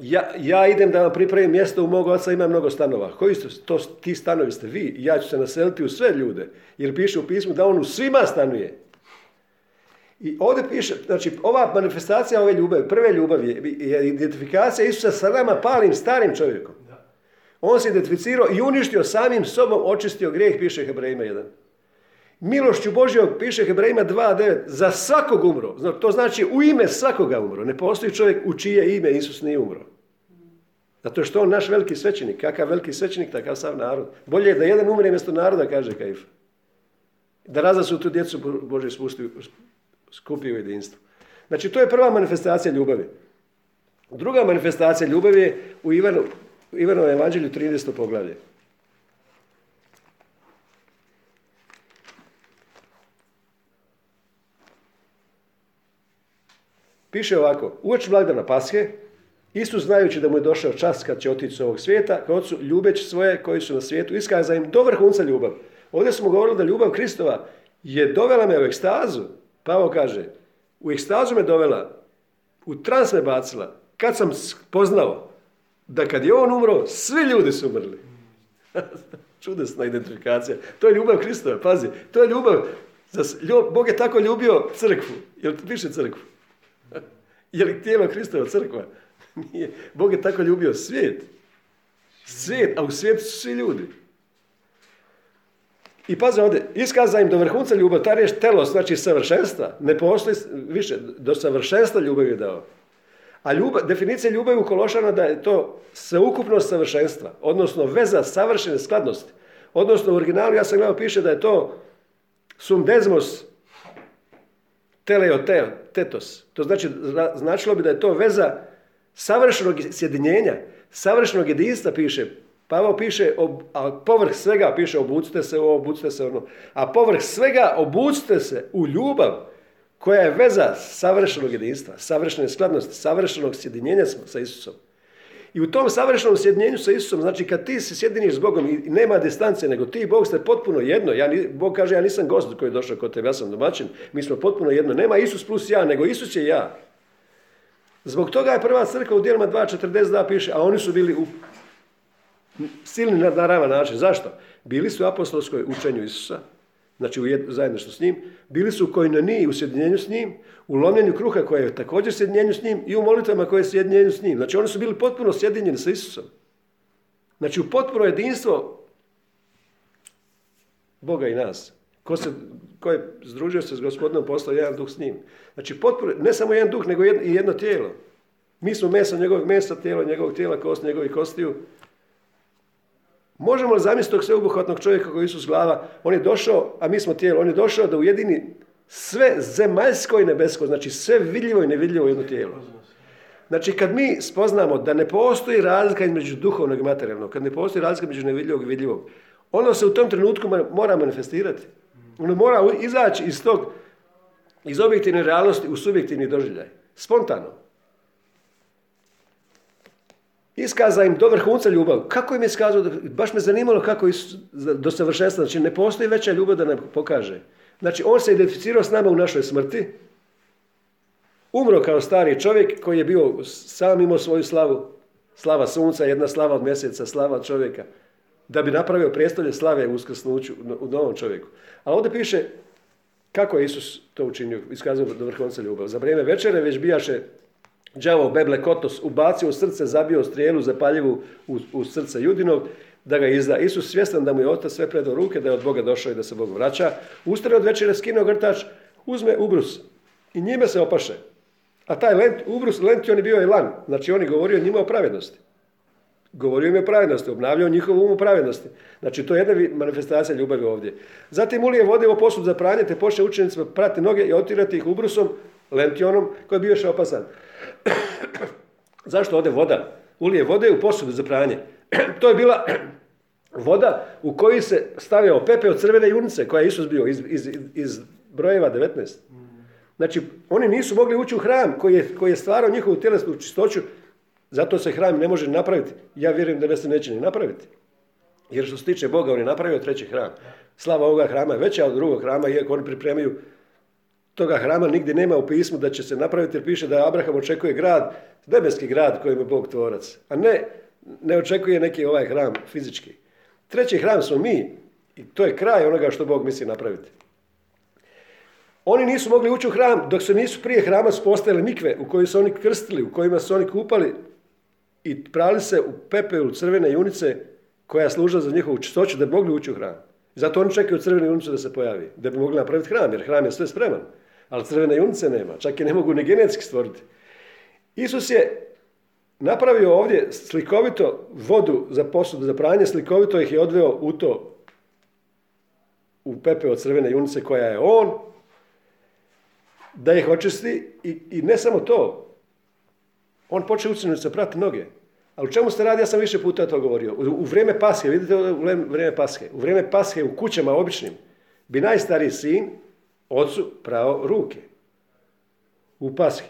ja, ja idem da vam pripravim mjesto u mog oca, ima mnogo stanova. Koji su to, ti stanovi ste vi? Ja ću se naseliti u sve ljude. Jer piše u pismu da on u svima stanuje. I ovdje piše, znači ova manifestacija ove ljubavi, prve ljubavi je identifikacija Isusa sa nama palim starim čovjekom. On se identificirao i uništio samim sobom, očistio grijeh, piše Hebrejima 1. Milošću Božjog, piše Hebrejima 2.9, za svakog umro. To znači u ime svakoga umro. Ne postoji čovjek u čije ime Isus nije umro. Zato što on naš veliki svećenik. Kakav veliki svećenik, takav sav narod. Bolje je da jedan umre mjesto naroda, kaže Kaifa. Da razda su tu djecu Bože spusti, skupi u jedinstvu. Znači, to je prva manifestacija ljubavi. Druga manifestacija ljubavi je u Ivanu, Ivanovom evanđelju 13. poglavlje. Piše ovako, uoči blagdana Pashe, Isus znajući da mu je došao čas kad će otići s ovog svijeta, kao ocu ljubeći svoje koji su na svijetu, iskaza im do vrhunca ljubav. Ovdje smo govorili da ljubav Kristova je dovela me u ekstazu. Pavo kaže, u ekstazu me dovela, u trans me bacila, kad sam spoznao da kad je on umro, svi ljudi su umrli. Čudesna identifikacija. To je ljubav Kristova, pazi. To je ljubav. Bog je tako ljubio crkvu. Jel piše crkvu? Je li tijelo Kristova crkva? Nije. Bog je tako ljubio svijet. Svijet, a u svijetu su svi ljudi. I pazi ovdje, iskaza im do vrhunca ljubav, ta riječ telos, znači savršenstva, ne postoji više, do savršenstva ljubav je dao. A ljubav, definicija ljubavi u Kološana da je to sveukupnost savršenstva, odnosno veza savršene skladnosti. Odnosno u originalu, ja sam gledao, piše da je to sum desmos teleoteo, tetos. To znači, značilo bi da je to veza savršenog sjedinjenja, savršenog jedinstva piše. Pavao piše, a povrh svega piše obucite se ovo, obucite se ono. A povrh svega obucite se u ljubav koja je veza savršenog jedinstva, savršene skladnosti, savršenog sjedinjenja sa Isusom. I u tom savršenom sjedinjenju sa Isusom, znači kad ti se sjediniš s Bogom i nema distance, nego ti i Bog ste potpuno jedno. Ja, Bog kaže, ja nisam gost koji je došao kod tebe, ja sam domaćin. Mi smo potpuno jedno. Nema Isus plus ja, nego Isus je ja. Zbog toga je prva crkva u dijelima 2.42 piše, a oni su bili u silni na naravan način. Zašto? Bili su u apostolskoj učenju Isusa, znači u zajedno s njim, bili su u koinoniji u sjedinjenju s njim, u lomljenju kruha koje je također sjedinjenju s njim i u molitvama koje je sjedinjenju s njim. Znači oni su bili potpuno sjedinjeni sa Isusom. Znači u potpuno jedinstvo Boga i nas. Ko, se, ko je združio se s gospodinom, postao jedan duh s njim. Znači, potpuno, ne samo jedan duh, nego jedno, jedno tijelo. Mi smo meso njegovog mesa, tijelo njegovog tijela, kost njegovih kostiju. Možemo li zamisliti tog sveobuhvatnog čovjeka koji je Isus glava? On je došao, a mi smo tijelo, on je došao da ujedini sve zemaljsko i nebesko, znači sve vidljivo i nevidljivo jedno tijelo. Znači kad mi spoznamo da ne postoji razlika između duhovnog i materijalnog, kad ne postoji razlika između nevidljivog i vidljivog, ono se u tom trenutku mora manifestirati. Ono mora izaći iz tog, iz objektivne realnosti u subjektivni doživljaj. Spontano. Iskaza im do vrhunca ljubav. Kako im je iskazao? Baš me zanimalo kako do savršenstva. Znači ne postoji veća ljubav da nam pokaže. Znači on se identificirao s nama u našoj smrti. Umro kao stari čovjek koji je bio sam imao svoju slavu. Slava sunca, jedna slava od mjeseca, slava čovjeka da bi napravio prijestolje slave u uskrsnuću u novom čovjeku. A ovdje piše kako je Isus to učinio, iskazao do vrhunca ljubav. Za vrijeme večere već bijaše đavo Beble Kotos ubacio u srce, zabio strijelu zapaljivu u, u srce Judinog, da ga izda. Isus svjestan da mu je otac sve predo ruke, da je od Boga došao i da se Bog vraća. Ustane od večere, skinuo grtač, uzme ubrus i njime se opaše. A taj lent, ubrus, je bio i lan. Znači on je govorio njima o pravednosti. Govorio im je o pravednosti, obnavljao njihovu umu pravednosti. Znači, to je jedna manifestacija ljubavi ovdje. Zatim ulije vode u posud za pranje, te počne učenicima prati noge i otirati ih ubrusom, lentionom, koji je bio još opasan. Zašto ovdje voda? Ulije vode u posudu za pranje. to je bila voda u kojoj se stavio pepe od crvene junice, koja je Isus bio iz, iz, iz brojeva 19. Znači, oni nisu mogli ući u hram koji je, koji je stvarao njihovu tjelesnu čistoću zato se hram ne može napraviti. Ja vjerujem da se neće ni napraviti. Jer što se tiče Boga, on je napravio treći hram. Slava ovoga hrama je veća od drugog hrama, iako oni pripremaju toga hrama nigdje nema u pismu da će se napraviti, jer piše da Abraham očekuje grad, nebeski grad kojim je Bog tvorac. A ne, ne očekuje neki ovaj hram fizički. Treći hram smo mi i to je kraj onoga što Bog misli napraviti. Oni nisu mogli ući u hram dok se nisu prije hrama spostavili mikve u kojoj su oni krstili, u kojima su oni kupali i prali se u pepelu crvene junice koja služa za njihovu čistoću da bi mogli ući u hram. Zato oni čekaju crvene junice da se pojavi, da bi mogli napraviti hram, jer hram je sve spreman. Ali crvene junice nema, čak i ne mogu ni genetski stvoriti. Isus je napravio ovdje slikovito vodu za posudu za pranje, slikovito ih je odveo u to, u pepe od crvene junice koja je on, da ih očisti i, i ne samo to, on počeo učenice prati noge. Ali u čemu se radi, ja sam više puta to govorio. U, u vrijeme paske, vidite u vrijeme paske, u vrijeme paske u kućama običnim, bi najstariji sin ocu prao ruke. U paske.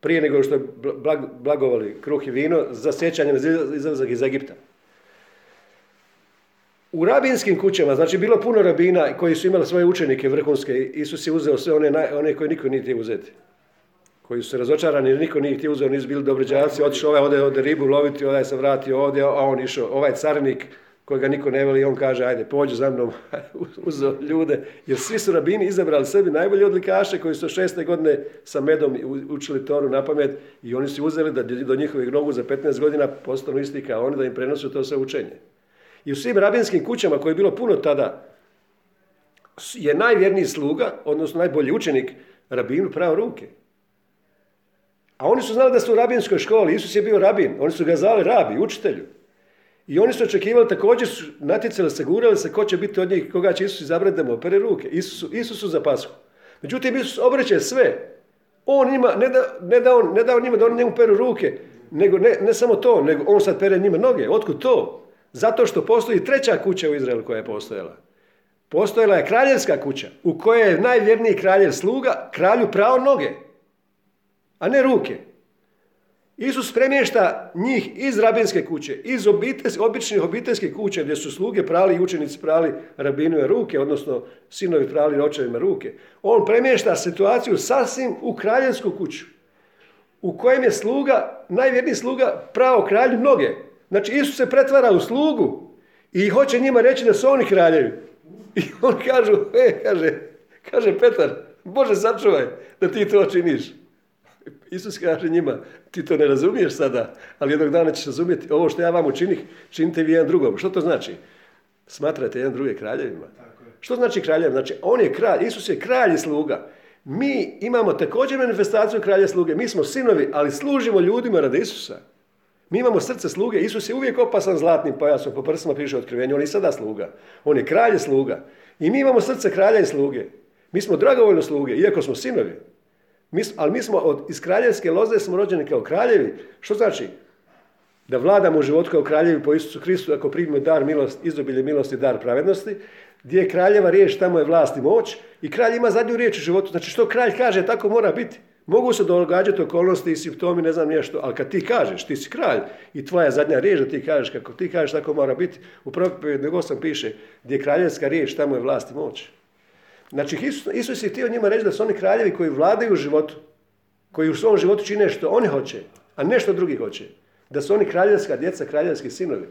Prije nego što je blag, blagovali kruh i vino za sjećanje izlazak iz Egipta. U rabinskim kućama, znači bilo puno rabina koji su imali svoje učenike vrhunske, Isus je uzeo sve one, one koje niko nije htio uzeti. Koji su se razočarani, jer niko nije htio uzeo, nisu bili dobri đavci, otišao ovaj ode ribu loviti, ovaj se vratio ovdje, a on išao, ovaj carnik kojega niko ne voli, on kaže, ajde, pođu za mnom, uzeo ljude, jer svi su rabini izabrali sebi najbolji odlikaše koji su šeste godine sa medom učili Toru na pamet i oni su uzeli da do njihovih nogu za 15 godina postanu isti kao oni, da im prenosu to sve učenje. I u svim rabinskim kućama, koje je bilo puno tada, je najvjerniji sluga, odnosno najbolji učenik, rabinu pravo ruke. A oni su znali da su u rabinskoj školi, Isus je bio rabin, oni su ga zvali rabi, učitelju. I oni su očekivali, također su natjecali se, gurali se, ko će biti od njih, koga će Isus izabrati da mu opere ruke. Isusu, Isusu za pasku. Međutim, Isus obreće sve. On ima, ne da, ne da, on, ne da on njima da on njemu peru ruke, nego ne, ne samo to, nego on sad pere njima noge. Otkud to? Zato što postoji treća kuća u Izraelu koja je postojala. Postojala je kraljevska kuća u kojoj je najvjerniji kraljev sluga kralju pravo noge, a ne ruke. Isus premješta njih iz rabinske kuće, iz običnih obiteljskih kuća gdje su sluge prali i učenici prali rabinove ruke, odnosno sinovi prali očevima ruke. On premješta situaciju sasvim u kraljevsku kuću, u kojem je sluga, najvjerniji sluga, pravo kralju noge. Znači Isus se pretvara u slugu i hoće njima reći da su oni kraljevi. I on kažu, e, kaže, kaže Petar, Bože sačuvaj da ti to činiš. Isus kaže njima, ti to ne razumiješ sada, ali jednog dana ćeš razumjeti, ovo što ja vam učinih, činite vi jedan drugom. Što to znači? Smatrate jedan druge kraljevima. Što znači kraljev? Znači, on je kralj, Isus je kralj i sluga. Mi imamo također manifestaciju kralja sluge. Mi smo sinovi, ali služimo ljudima radi Isusa. Mi imamo srce sluge. Isus je uvijek opasan zlatnim pojasom. Po prsima piše otkrivenje. On je sada sluga. On je kralj i sluga. I mi imamo srce kralja i sluge. Mi smo dragovoljno sluge, iako smo sinovi. Mi, ali mi smo od, iz kraljevske loze smo rođeni kao kraljevi. Što znači? Da vladamo u životu kao kraljevi po Isusu Kristu ako primimo dar milost, izobilje milosti, dar pravednosti, gdje je kraljeva riječ, tamo je vlast i moć i kralj ima zadnju riječ u životu. Znači što kralj kaže, tako mora biti. Mogu se događati okolnosti i simptomi, ne znam nešto, ali kad ti kažeš, ti si kralj i tvoja zadnja riječ da ti kažeš, kako ti kažeš, tako mora biti. U prvom piše, gdje je kraljevska riječ, tamo je vlast i moć. Znači, Isus, Isus je htio njima reći da su oni kraljevi koji vladaju u životu, koji u svom životu čine što oni hoće, a ne što drugi hoće. Da su oni kraljevska djeca, kraljevski sinovi.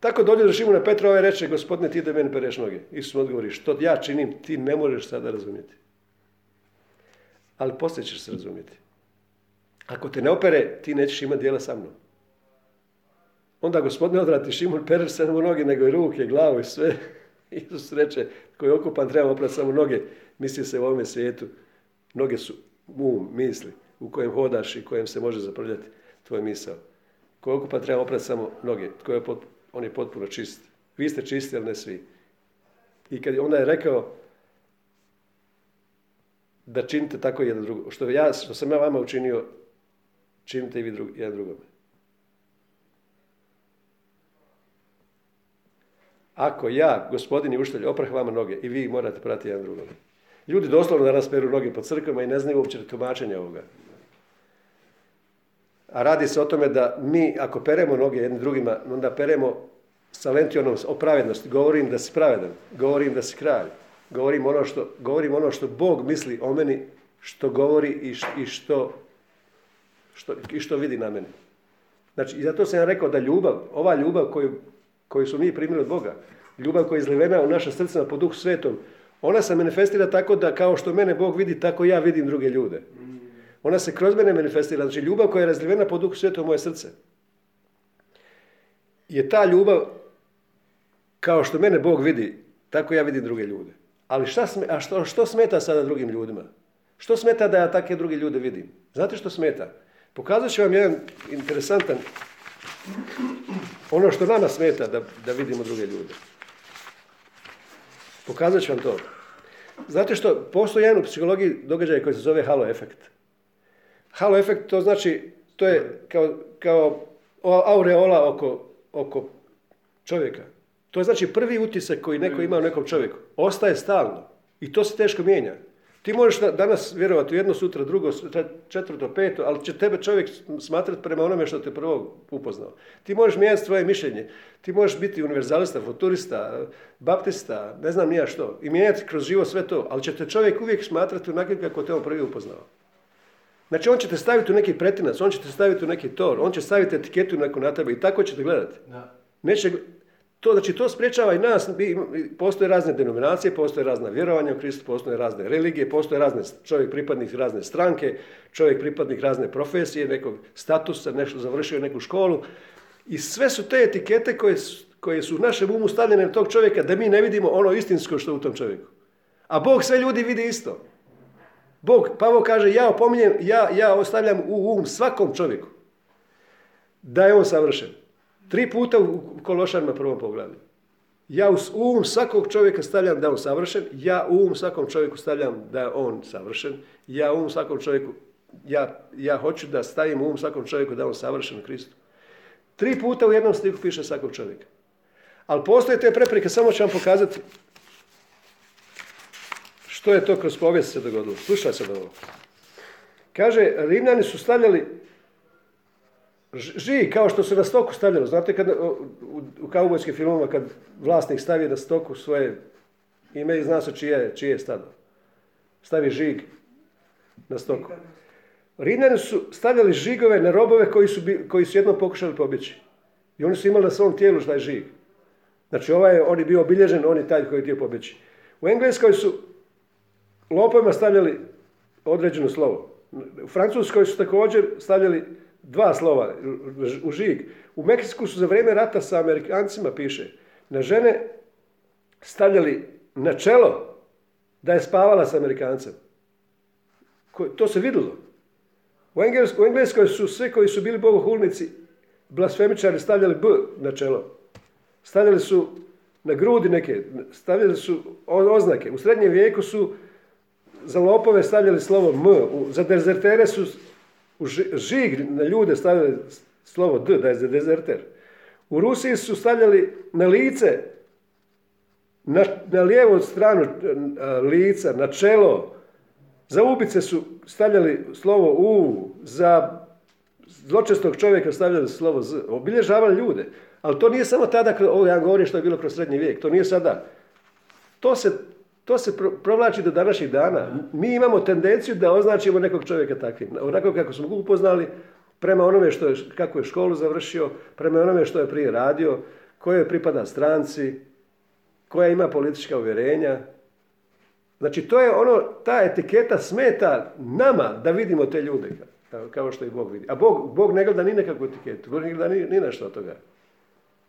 Tako dođe do Šimuna Petra, ovaj reče, gospodine, ti da meni pereš noge. Isus mu odgovori, što ja činim, ti ne možeš sada razumjeti. Ali poslije ćeš se razumjeti. Ako te ne opere, ti nećeš imati dijela sa mnom. Onda gospodine odrati Šimun, pereš se noge, nego i ruke, glavu i sve. Isus reče, koji je okupan treba oprati samo noge, misli se u ovome svijetu. Noge su um, misli, u kojem hodaš i kojem se može zaprljati tvoj misao. Ko je okupan treba oprati samo noge, tko je on je potpuno čist. Vi ste čisti, ali ne svi. I kad onda je rekao da činite tako jedan drugo. Što, ja, što sam ja vama učinio, činite i vi drug, jedan drugome. Ako ja, gospodin i učitelj, oprah vama noge i vi morate prati jedan drugog. Ljudi doslovno danas peru noge po crkvama i ne znaju uopće tumačenja ovoga. A radi se o tome da mi, ako peremo noge jednim drugima, onda peremo sa lentionom o pravednosti. Govorim da si pravedan, govorim da si kralj, govorim ono što, govorim ono što Bog misli o meni, što govori i, i što, što, i što vidi na meni. Znači, i zato sam ja rekao da ljubav, ova ljubav koju koju su mi primili od Boga, ljubav koja je izlivena u naše srcima po duhu svetom, ona se manifestira tako da kao što mene Bog vidi, tako ja vidim druge ljude. Ona se kroz mene manifestira. Znači ljubav koja je razlivena po duhu svetom u moje srce. Je ta ljubav kao što mene Bog vidi, tako ja vidim druge ljude. Ali šta, a što, što smeta sada drugim ljudima? Što smeta da ja takve druge ljude vidim? Znate što smeta? Pokazat ću vam jedan interesantan, ono što nama smeta da, da vidimo druge ljude. Pokazat ću vam to. Znate što, postoji jedan u psihologiji događaj koji se zove halo efekt. Halo efekt to znači, to je kao, kao aureola oko, oko čovjeka. To je znači prvi utisak koji neko ima u nekom čovjeku. Ostaje stalno. I to se teško mijenja. Ti možeš danas vjerovati u jedno, sutra drugo, četvrto, peto, ali će tebe čovjek smatrati prema onome što te prvo upoznao. Ti možeš mijenjati svoje mišljenje. Ti možeš biti univerzalista, futurista, baptista, ne znam nija što. I mijenjati kroz život sve to. Ali će te čovjek uvijek smatrati onakvim kako te on prvi upoznao. Znači on će te staviti u neki pretinac, on će te staviti u neki tor, on će staviti etiketu neku na tebe i tako će te gledati. Neće, to, znači, to spriječava i nas, postoje razne denominacije, postoje razna vjerovanja u Kristu, postoje razne religije, postoje razne, čovjek pripadnik razne stranke, čovjek pripadnik razne profesije, nekog statusa, nešto završio neku školu. I sve su te etikete koje, koje su u našem umu stavljene na tog čovjeka da mi ne vidimo ono istinsko što je u tom čovjeku. A Bog sve ljudi vidi isto. Bog, Pavo kaže, ja opominjem, ja, ja ostavljam u um svakom čovjeku da je on savršen. Tri puta u Kološanima prvom poglavlju. Ja u um svakog čovjeka stavljam da je on savršen, ja u um svakom čovjeku stavljam da je on savršen, ja um svakom čovjeku, ja, ja hoću da stavim u um svakom čovjeku da je on savršen u Kristu. Tri puta u jednom stiku piše svakog čovjeka. Ali postoje te prepreke, samo ću vam pokazati što je to kroz povijest se dogodilo. Slušaj se ovo. Kaže, Rimljani su stavljali žig kao što se na stoku stavljalo. Znate kad u, u kaubojskim filmovima kad vlasnik stavi na stoku svoje ime i zna se čije, čije je stado. Stavi žig na stoku. Rimljani su stavljali žigove na robove koji su, koji su jednom pokušali pobjeći. I oni su imali na svom tijelu taj žig. Znači ovaj, on je bio obilježen, on je taj koji je htio pobjeći. U Engleskoj su lopovima stavljali određeno slovo. U Francuskoj su također stavljali dva slova u žig. U Meksiku su za vrijeme rata sa Amerikancima, piše, na žene stavljali na čelo da je spavala sa Amerikancem. To se vidjelo. U Engleskoj, u Engleskoj su svi koji su bili bogohulnici, blasfemičari, stavljali B na čelo. Stavljali su na grudi neke, stavljali su oznake. U srednjem vijeku su za lopove stavljali slovo M, za dezertere su u žig na ljude stavljali slovo D, da je za dezerter. U Rusiji su stavljali na lice, na, na lijevu stranu lica, na čelo. Za ubice su stavljali slovo U, za zločestog čovjeka stavljali slovo Z. Obilježavali ljude. Ali to nije samo tada, ovo ja govorim što je bilo kroz srednji vijek, to nije sada. To se to se provlači do današnjih dana. Mi imamo tendenciju da označimo nekog čovjeka takvim. Onako kako smo ga upoznali, prema onome što je, kako je školu završio, prema onome što je prije radio, kojoj pripada stranci, koja ima politička uvjerenja. Znači, to je ono, ta etiketa smeta nama da vidimo te ljude kao što i Bog vidi. A Bog, Bog ne gleda ni nekakvu etiketu, Bog ne gleda ni, ni na što toga.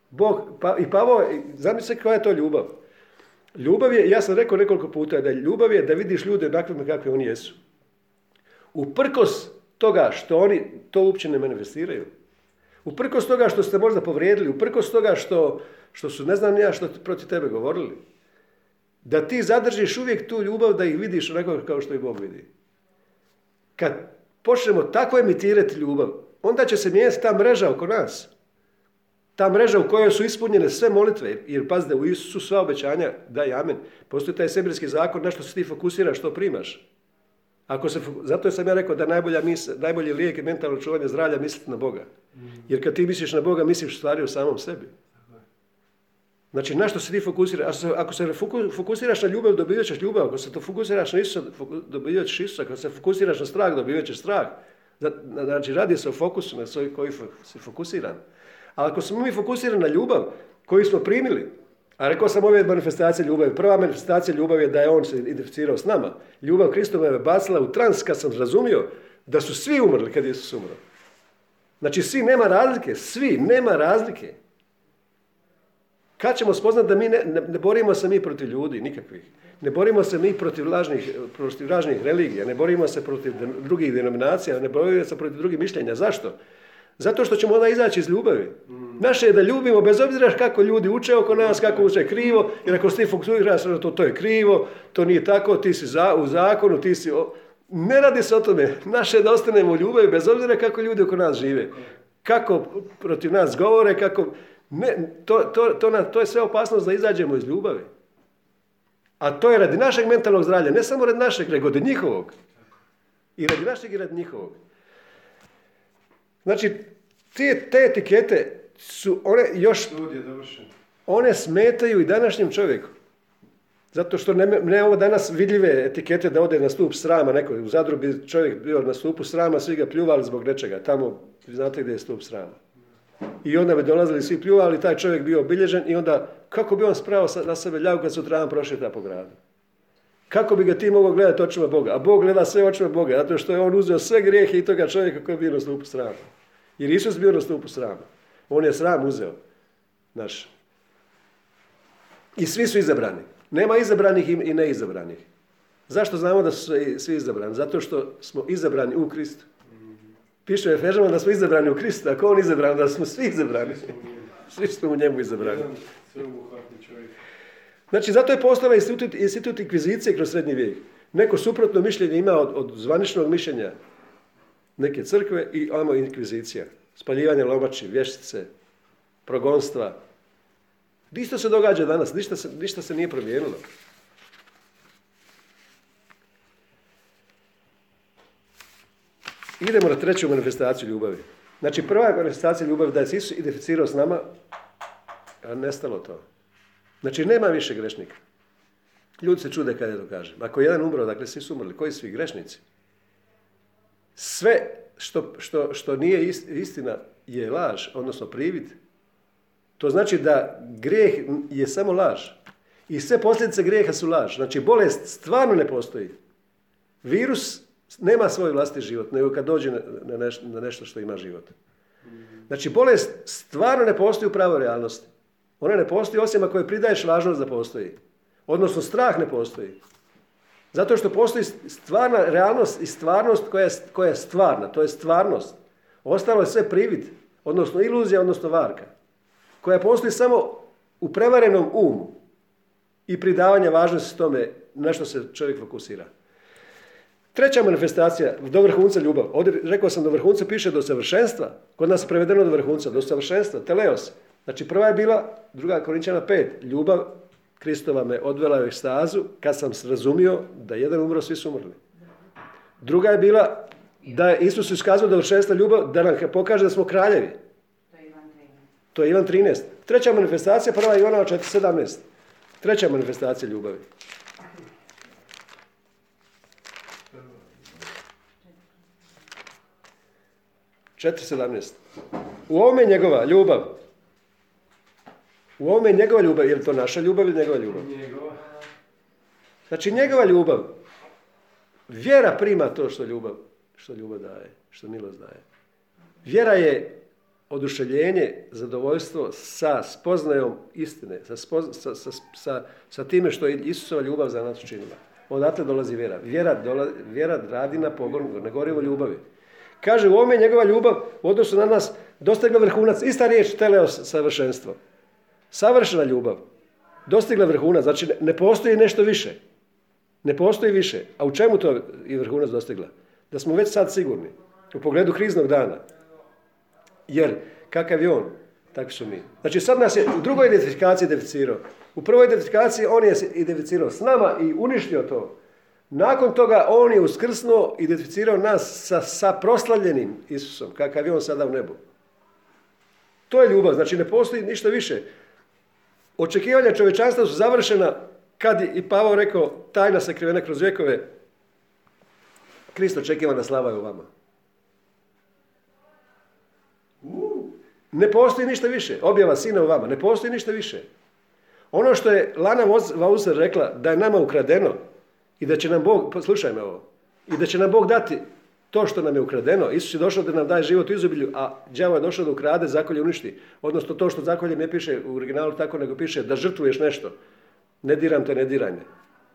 Bog, pa, I Pavo, zamisli koja je to ljubav. Ljubav je, ja sam rekao nekoliko puta, da ljubav je da vidiš ljude onakvima kakvi oni jesu. Uprkos toga što oni to uopće ne manifestiraju. Uprkos toga što ste možda povrijedili, uprkos toga što, što su ne znam ja što protiv tebe govorili. Da ti zadržiš uvijek tu ljubav da ih vidiš onako kao što i Bog vidi. Kad počnemo tako emitirati ljubav, onda će se mijenjati ta mreža oko nas. Ta mreža u kojoj su ispunjene sve molitve, jer pazite, u Isusu sva obećanja, daj amen. Postoji taj sebirski zakon, na što se ti fokusiraš, što primaš. Ako se, zato sam ja rekao da najbolja mis, najbolji lijek je mentalno čuvanje zdravlja misliti na Boga. Jer kad ti misliš na Boga, misliš stvari o samom sebi. Znači, na što se ti fokusiraš? Ako se fokusiraš na ljubav, dobivat ćeš ljubav. Ako se to fokusiraš na Isusa, dobivat ćeš Isusa. Ako se fokusiraš na strah, dobivat ćeš strah. Znači, radi se o fokusu na svoj koji si fokusiran. Ali ako smo mi fokusirani na ljubav koju smo primili, a rekao sam ove manifestacije ljubavi. Prva manifestacija ljubavi je da je on se identificirao s nama. Ljubav Kristova me bacila u trans kad sam razumio da su svi umrli kad Isus umro. Znači svi, nema razlike. Svi, nema razlike. Kad ćemo spoznati da mi ne, ne, ne borimo se mi protiv ljudi, nikakvih. Ne borimo se mi protiv lažnih, protiv lažnih religija, ne borimo se protiv drugih denominacija, ne borimo se protiv drugih mišljenja. Zašto? Zato što ćemo onda izaći iz ljubavi. Naše je da ljubimo, bez obzira kako ljudi uče oko nas, kako uče krivo, jer ako ti funkcioniraš, to, to je krivo, to nije tako, ti si za, u zakonu, ti si... o- Ne radi se o tome. Naše je da ostanemo u ljubavi, bez obzira kako ljudi oko nas žive. Kako protiv nas govore, kako... Ne, to, to, to, na- to je sve opasnost da izađemo iz ljubavi. A to je radi našeg mentalnog zdravlja, ne samo radi našeg, nego radi njihovog. I radi našeg i radi njihovog. Znači, te, te etikete su one još, one smetaju i današnjem čovjeku. Zato što ne, ne ovo danas vidljive etikete da ode na stup srama neko. U Zadru bi čovjek bio na stupu srama, svi ga pljuvali zbog nečega. Tamo, znate gdje je stup srama. I onda bi dolazili svi pljuvali, taj čovjek bio obilježen i onda kako bi on spravo na sebe ljavu kad sutradan prošeta po gradu? Kako bi ga ti mogao gledati očima Boga? A Bog gleda sve očima Boga, zato što je on uzeo sve grijehe i toga čovjeka koji je bio na stupu srama. Jer Isus bio na stupu srama. On je sram uzeo. Naš. I svi su izabrani. Nema izabranih i neizabranih. Zašto znamo da su svi- izabrani? Zato što smo izabrani u Kristu. Piše u Efežama da smo izabrani u Kristu. Ako on izabran, da smo svi izabrani. Svi smo u njemu izabrani. Sveobuhvatni čovjek. Znači, zato je postala institut, institut inkvizicije kroz srednji vijek. Neko suprotno mišljenje ima od, od zvaničnog mišljenja neke crkve i amo inkvizicija. Spaljivanje lomači, vještice, progonstva. Isto se događa danas, ništa se, ništa se nije promijenilo. Idemo na treću manifestaciju ljubavi. Znači, prva manifestacija ljubavi da je Isus identificirao s nama, a nestalo to. Znači, nema više grešnika. Ljudi se čude kad je to kažem. Ako je jedan umro, dakle, svi su umrli. Koji svi grešnici? Sve što, što, što nije ist- istina je laž, odnosno privid. To znači da grijeh je samo laž. I sve posljedice grijeha su laž. Znači, bolest stvarno ne postoji. Virus nema svoj vlastiti život, nego kad dođe na nešto što ima život. Znači, bolest stvarno ne postoji u pravoj realnosti. Ona ne postoji osim ako je pridaješ važnost da postoji. Odnosno, strah ne postoji. Zato što postoji stvarna realnost i stvarnost koja je, koja je stvarna. To je stvarnost. Ostalo je sve privid, odnosno iluzija, odnosno varka. Koja postoji samo u prevarenom umu i pridavanje važnosti tome na što se čovjek fokusira. Treća manifestacija, do vrhunca ljubav. Ovdje rekao sam do vrhunca piše do savršenstva. Kod nas je prevedeno do vrhunca, do savršenstva, teleos. Znači prva je bila, druga Korinčana 5, ljubav Kristova me odvela u ekstazu kad sam se razumio da jedan umro, svi su umrli. Druga je bila da je Isus iskazao do vršenstva ljubav, da nam pokaže da smo kraljevi. To je Ivan 13. To je Ivan 13. Treća manifestacija, prva je Ivanova 4.17. Treća manifestacija ljubavi. Četiri sedamnaest. U ovome je njegova ljubav. U ovome je njegova ljubav. Je li to naša ljubav ili njegova ljubav? Njegova. Znači njegova ljubav. Vjera prima to što ljubav, što ljubav daje, što milost daje. Vjera je oduševljenje, zadovoljstvo sa spoznajom istine, sa, spoz- sa, sa, sa, sa time što je Isusova ljubav za nas učinila. Odatle dolazi vjera. Vjera, dola, vjera radi na pogon, na gorivo ljubavi. Kaže, u ovome je njegova ljubav u odnosu na nas dostigla vrhunac. Ista riječ, teleos, savršenstvo. Savršena ljubav. Dostigla vrhunac, znači ne- postoji nešto više. Ne postoji više. A u čemu to je vrhunac dostigla? Da smo već sad sigurni. U pogledu kriznog dana. Jer kakav je on, takvi su mi. Znači sad nas je u drugoj identifikaciji identificirao. U prvoj identifikaciji on je identificirao s nama i uništio to. Nakon toga on je uskrsnuo, identificirao nas sa, sa proslavljenim Isusom, kakav je on sada u nebu. To je ljubav, znači ne postoji ništa više. Očekivanja čovečanstva su završena kad je i Pavao rekao tajna sakrivena kroz vjekove. Krist očekivana slava je u vama. Ne postoji ništa više. Objava sina u vama. Ne postoji ništa više. Ono što je Lana Vauser rekla da je nama ukradeno i da će nam Bog, slušaj me ovo, i da će nam Bog dati To što nam je ukradeno, Isus je došao da nam daje život u izobilju, a đavo je došao da ukrade, zakolje uništi. Odnosno to što zakolje ne piše u originalu tako, nego piše da žrtvuješ nešto. Ne diram te, ne diraj me.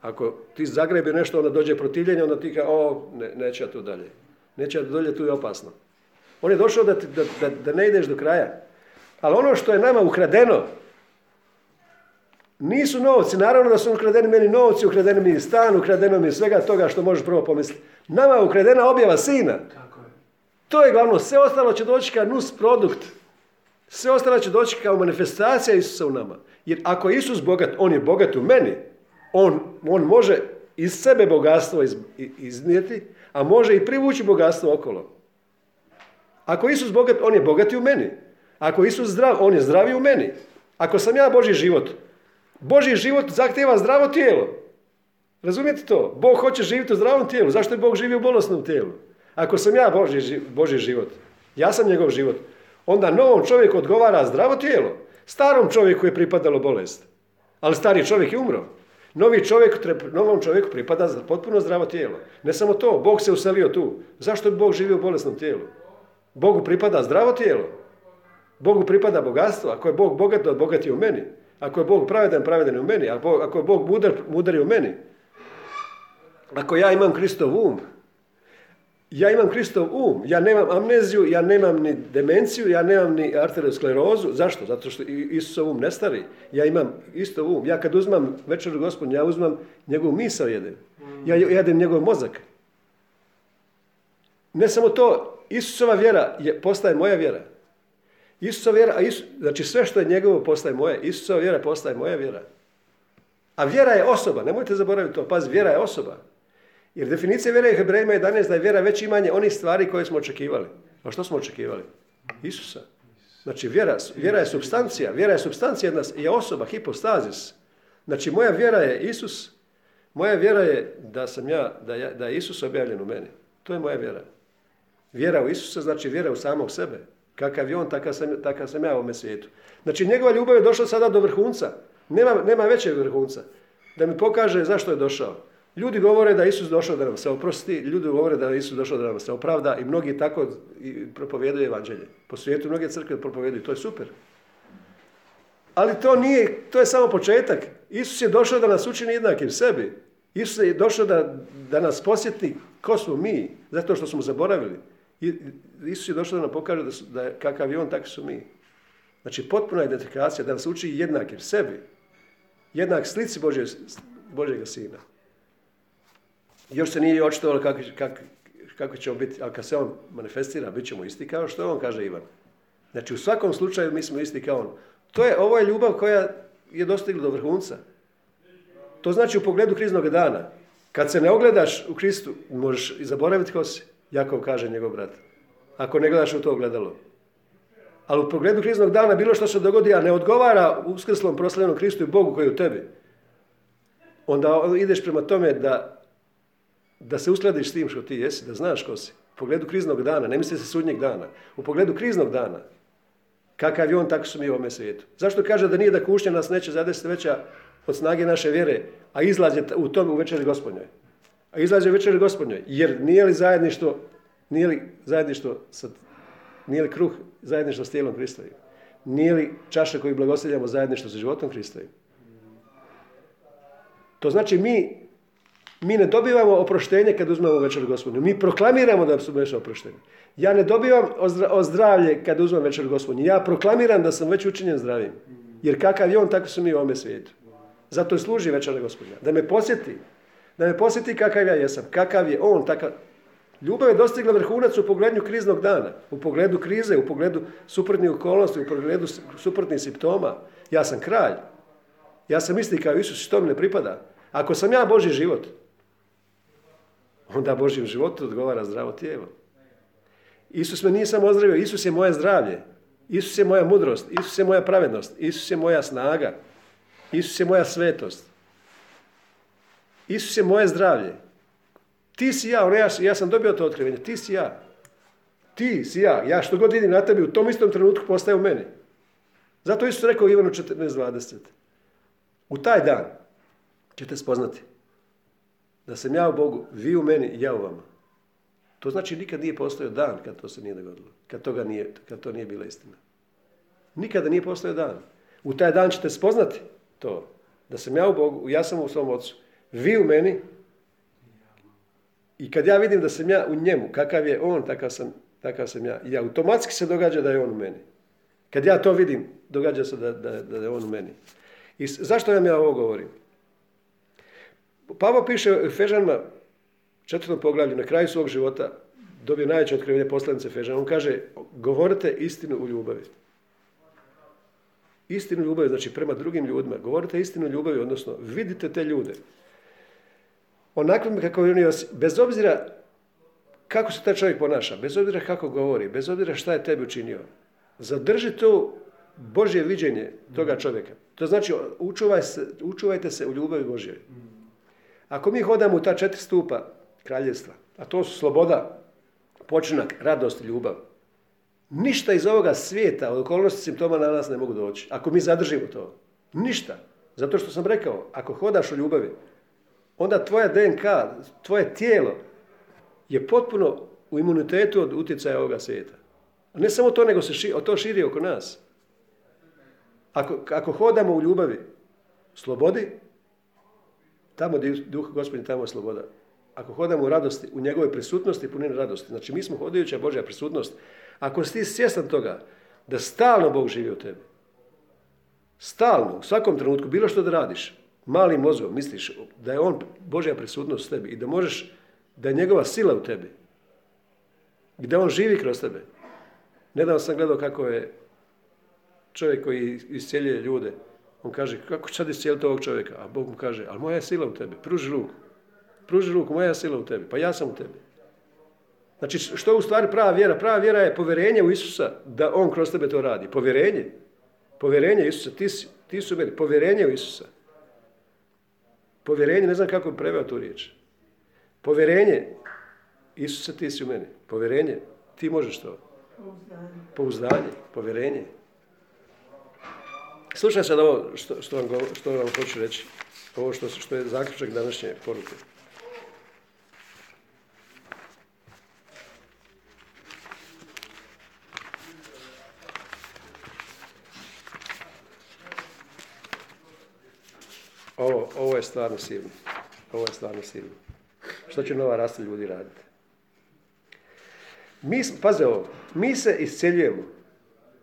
Ako ti zagrebi nešto, onda dođe protivljenje, onda ti kao, o, ne, neće ja tu dalje. Neće ja dolje, tu je opasno. On je došao da, da, da, da ne ideš do kraja. Ali ono što je nama ukradeno, nisu novci, naravno da su ukradeni meni novci, ukradeni mi stan, ukradeno mi svega toga što možeš prvo pomisliti. Nama je ukradena objava sina. Tako je. To je glavno, sve ostalo će doći kao nus produkt. Sve ostalo će doći kao manifestacija Isusa u nama. Jer ako je Isus bogat, on je bogat u meni. On, on može iz sebe bogatstvo iz, iznijeti, a može i privući bogatstvo okolo. Ako je Isus bogat, on je bogat i u meni. Ako je Isus zdrav, on je zdrav i u meni. Ako sam ja Boži život, Boži život zahtjeva zdravo tijelo. Razumijete to? Bog hoće živjeti u zdravom tijelu. Zašto je Bog živio u bolesnom tijelu? Ako sam ja Boži, Boži život, ja sam njegov život, onda novom čovjeku odgovara zdravo tijelo. Starom čovjeku je pripadalo bolest. Ali stari čovjek je umro. Novi čovjek, novom čovjeku pripada potpuno zdravo tijelo. Ne samo to, Bog se uselio tu. Zašto je Bog živio u bolesnom tijelu? Bogu pripada zdravo tijelo. Bogu pripada bogatstvo. Ako je Bog bogat, bogat je u meni. Ako je Bog pravedan, pravedan je u meni. Ako je Bog mudar, mudar je u meni. Ako ja imam Kristov um, ja imam Kristov um, ja nemam amneziju, ja nemam ni demenciju, ja nemam ni arteriosklerozu. Zašto? Zato što Isusov um ne stari. Ja imam isto um. Ja kad uzmam večeru gospodin, ja uzmam njegov misao jedem. Ja jedem njegov mozak. Ne samo to, Isusova vjera je, postaje moja vjera. Isusova vjera, a Isus, znači sve što je njegovo postaje moje. Isusova vjera postaje moja vjera. A vjera je osoba, nemojte zaboraviti to, pazi, vjera je osoba. Jer definicija vjere je Hebrejima 11 da je vjera već imanje onih stvari koje smo očekivali. A što smo očekivali? Isusa. Znači vjera, vjera je substancija, vjera je substancija jedna je osoba, hipostazis. Znači moja vjera je Isus, moja vjera je da sam ja, da, ja, da je Isus objavljen u meni. To je moja vjera. Vjera u Isusa znači vjera u samog sebe. Kakav je on, takav sam, takav sam ja u ovome svijetu. Znači njegova ljubav je došla sada do vrhunca. Nema, nema većeg vrhunca. Da mi pokaže zašto je došao. Ljudi govore da Isus došao da nam se oprosti, ljudi govore da Isus došao da nam se opravda i mnogi tako propovijedaju evanđelje. Po svijetu mnoge crkve propovijedaju, to je super. Ali to nije, to je samo početak. Isus je došao da nas učini jednakim sebi. Isus je došao da, da nas posjeti ko smo mi, zato što smo zaboravili. Isus je došao da nam pokaže da, da kakav je on, takvi su mi. Znači potpuna identifikacija da nas uči jednakim sebi. Jednak slici Božje, Božjega sina. Još se nije očitovalo kako, kako, kako će on biti, ali kad se on manifestira, bit ćemo isti kao što on, kaže Ivan. Znači u svakom slučaju mi smo isti kao on. To je, ovo je ljubav koja je dostigla do vrhunca. To znači u pogledu kriznog dana. Kad se ne ogledaš u Kristu, možeš i zaboraviti ko si. Jakov kaže njegov brat. Ako ne gledaš u to ogledalo. Ali u pogledu kriznog dana bilo što se dogodi, a ne odgovara uskrslom proslavljenom Kristu i Bogu koji je u tebi, onda ideš prema tome da, da se uskladiš s tim što ti jesi, da znaš ko si. U pogledu kriznog dana, ne misli se sudnjeg dana. U pogledu kriznog dana, kakav je on, tako su mi u ovome svijetu. Zašto kaže da nije da kušnja nas neće zadesiti veća od snage naše vjere, a izlaze u tome u večeri gospodnjoj? A izlaze u večeri gospodnjoj, jer nije li zajedništvo, nije li zajedništvo sa nije li kruh zajedništvo s tijelom Kristovim? Nije li čaša koju blagostavljamo zajedništvo sa životom Kristovim? To znači mi, mi ne dobivamo oproštenje kad uzmemo večer gospodinu. Mi proklamiramo da su već oprošteni. Ja ne dobivam ozdravlje kad uzmem večer gospodinu. Ja proklamiram da sam već učinjen zdravim. Jer kakav je on, tako su mi u ovome svijetu. Zato služi večer gospodina. Da me posjeti. Da me posjeti kakav ja jesam. Kakav je on, takav, Ljubav je dostigla vrhunac u pogledu kriznog dana, u pogledu krize, u pogledu suprotnih okolnosti, u pogledu suprotnih simptoma. Ja sam kralj. Ja sam isti kao Isus, što mi ne pripada. Ako sam ja Boži život, onda Božjem životu odgovara zdravo tijelo. Isus me nije samo ozdravio, Isus je moje zdravlje. Isus je moja mudrost, Isus je moja pravednost, Isus je moja snaga, Isus je moja svetost. Isus je moje zdravlje. Ti si ja, ono ja, ja sam dobio to otkrivenje, ti si ja. Ti si ja. Ja što god vidim na tebi, u tom istom trenutku postaje u meni. Zato isto rekao Ivanu 14.20. U taj dan ćete spoznati da sam ja u Bogu, vi u meni, ja u vama. To znači nikad nije postojao dan kad to se nije dogodilo. Kad, toga nije, kad to nije bila istina. Nikada nije postojao dan. U taj dan ćete spoznati to. Da sam ja u Bogu, ja sam u svom ocu. Vi u meni. I kad ja vidim da sam ja u njemu, kakav je on, takav sam, takav sam ja. I automatski se događa da je on u meni. Kad ja to vidim, događa se da, da, da je on u meni. I zašto vam ja ovo govorim? Pavo piše u Efežanima, četvrtom poglavlju, na kraju svog života, dobio najveće otkrivenje poslanice Efežana. On kaže, govorite istinu u ljubavi. Istinu ljubavi, znači prema drugim ljudima. Govorite istinu ljubavi, odnosno vidite te ljude. Onakvim kako vas, bez obzira kako se taj čovjek ponaša, bez obzira kako govori, bez obzira šta je tebi učinio, zadrži to Božje viđenje toga čovjeka. To znači učuvaj se, učuvajte se u ljubavi Božjoj. Ako mi hodamo u ta četiri stupa kraljevstva, a to su sloboda, počinak, radost ljubav, ništa iz ovoga svijeta, od okolnosti simptoma na nas ne mogu doći. Ako mi zadržimo to. Ništa. Zato što sam rekao, ako hodaš u ljubavi, onda tvoja DNK, tvoje tijelo je potpuno u imunitetu od utjecaja ovoga svijeta. Ne samo to, nego se ši, to širi oko nas. Ako, ako hodamo u ljubavi, slobodi, tamo gdje duh gospodin, tamo je sloboda. Ako hodamo u radosti, u njegove prisutnosti, punine radosti. Znači, mi smo hodajuća Božja prisutnost. Ako si ti svjestan toga da stalno Bog živi u tebi, stalno, u svakom trenutku, bilo što da radiš, malim mozgom misliš da je on Božja prisutnost u tebi i da možeš, da je njegova sila u tebi, gdje on živi kroz tebe. Nedavno sam gledao kako je čovjek koji iscijeljuje ljude, on kaže, kako će sad iscijeliti ovog čovjeka? A Bog mu kaže, ali moja je sila u tebi, pruži ruku. Pruži ruku, moja je sila u tebi, pa ja sam u tebi. Znači, što je u stvari prava vjera? Prava vjera je povjerenje u Isusa da On kroz tebe to radi. Povjerenje. Povjerenje Isusa. Ti, ti su meni. Povjerenje u Isusa. Povjerenje, ne znam kako bi preveo tu riječ. Povjerenje. Isusa, ti si u meni. Povjerenje. Ti možeš to. Pouzdanje. Pouzdanje. Povjerenje. Slušaj sad ovo što, što, vam, što vam hoću reći. Ovo što, što je zaključak današnje poruke. Ovo, ovo je stvarno silno. Ovo je stvarno silno. Što će nova rasta ljudi raditi? Mi, paze ovo, mi se isceljujemo,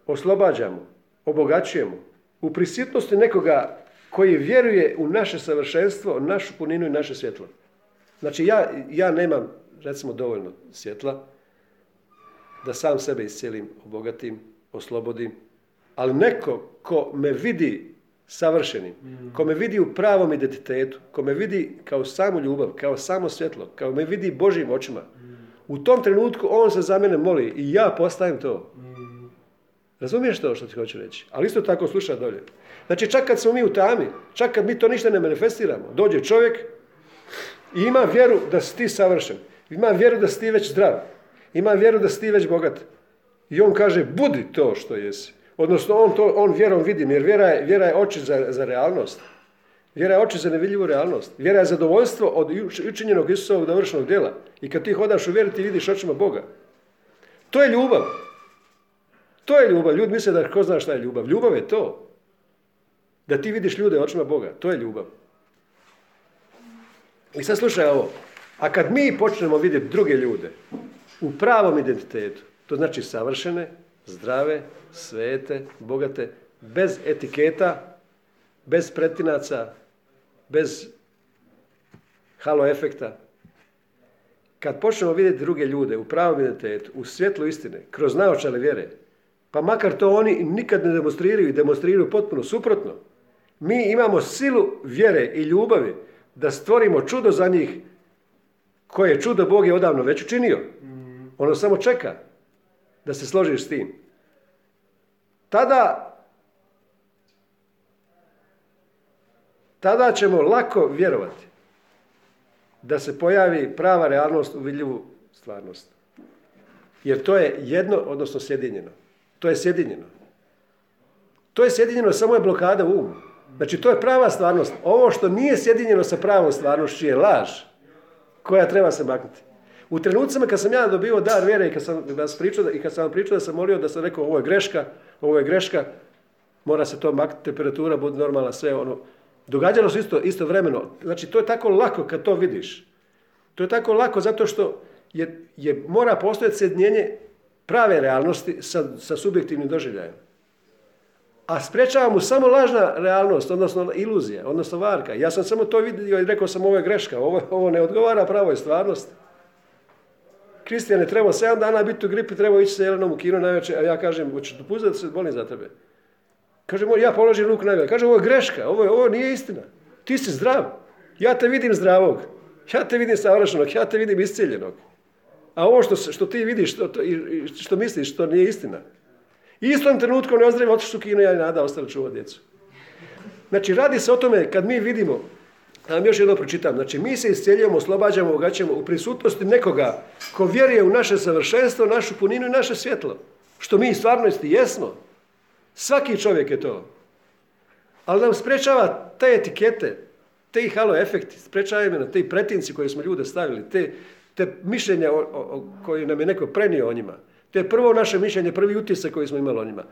oslobađamo, obogaćujemo u prisjetnosti nekoga koji vjeruje u naše savršenstvo, našu puninu i naše svjetlo. Znači ja, ja nemam, recimo, dovoljno svjetla da sam sebe iscijelim, obogatim, oslobodim, ali neko ko me vidi savršenim, ko me vidi u pravom identitetu, ko me vidi kao samu ljubav, kao samo svjetlo, kao me vidi Božjim očima, u tom trenutku on se za mene moli i ja postajem to. Razumiješ to što ti hoću reći? Ali isto tako sluša dolje. Znači čak kad smo mi u tami, čak kad mi to ništa ne manifestiramo, dođe čovjek i ima vjeru da si ti savršen. Ima vjeru da si ti već zdrav. Ima vjeru da si ti već bogat. I on kaže, budi to što jesi. Odnosno, on, to, on vjerom vidi, jer vjera je, vjera je oči za, za realnost. Vjera je oči za nevidljivu realnost. Vjera je zadovoljstvo od učinjenog Isusovog dovršenog djela. I kad ti hodaš u vjeri, ti vidiš očima Boga. To je ljubav. To je ljubav. Ljudi misle da ko zna šta je ljubav. Ljubav je to. Da ti vidiš ljude očima Boga. To je ljubav. I sad slušaj ovo. A kad mi počnemo vidjeti druge ljude u pravom identitetu, to znači savršene, zdrave, svete, bogate, bez etiketa, bez pretinaca, bez halo efekta. Kad počnemo vidjeti druge ljude u pravom identitetu, u svjetlu istine, kroz naočale vjere, pa makar to oni nikad ne demonstriraju i demonstriraju potpuno suprotno, mi imamo silu vjere i ljubavi da stvorimo čudo za njih koje čudo Bog je odavno već učinio. Ono samo čeka da se složiš s tim. Tada tada ćemo lako vjerovati da se pojavi prava realnost u vidljivu stvarnost. Jer to je jedno, odnosno sjedinjeno. To je sjedinjeno. To je sjedinjeno, samo je blokada u umu. Znači, to je prava stvarnost. Ovo što nije sjedinjeno sa pravom stvarnošću je laž koja treba se maknuti. U trenucima kad sam ja dobio dar vjere i kad sam vas pričao, i kad sam vam pričao da sam molio da sam rekao ovo je greška, ovo je greška, mora se to maknuti, temperatura bude normalna, sve ono. Događalo se isto, isto vremeno. Znači, to je tako lako kad to vidiš. To je tako lako zato što je, je mora postojati sjedinjenje prave realnosti sa, sa subjektivnim doživljajem. A sprečava mu samo lažna realnost, odnosno iluzija, odnosno varka. Ja sam samo to vidio i rekao sam ovo je greška, ovo, ovo ne odgovara pravoj stvarnosti. Kristijan je trebao 7 dana biti u gripi, trebao ići sa Jelenom u kino najveće, a ja kažem, hoćeš dopustiti da se bolim za tebe? Kaže, ja položim ruku na njega. Kaže, ovo je greška, ovo, ovo nije istina. Ti si zdrav. Ja te vidim zdravog. Ja te vidim savršenog, ja te vidim iscijeljenog. A ovo što, što ti vidiš, što, to- što misliš, to nije istina. Istom trenutku ne ozdravim, otišli su kino, ja i nada ostali čuvati djecu. Znači, radi se o tome, kad mi vidimo, da vam još jedno pročitam, znači, mi se iscijeljujemo, oslobađamo, ogaćamo u prisutnosti nekoga ko vjeruje u naše savršenstvo, našu puninu i naše svjetlo. Što mi stvarnosti jesmo. Svaki čovjek je to. Ali nam sprečava te etikete, te halo efekti, sprečavaju me na te pretinci koje smo ljude stavili, te, te mišljenja o- koje nam je neko prenio o njima. To je prvo naše mišljenje, prvi utisak koji smo imali o njima.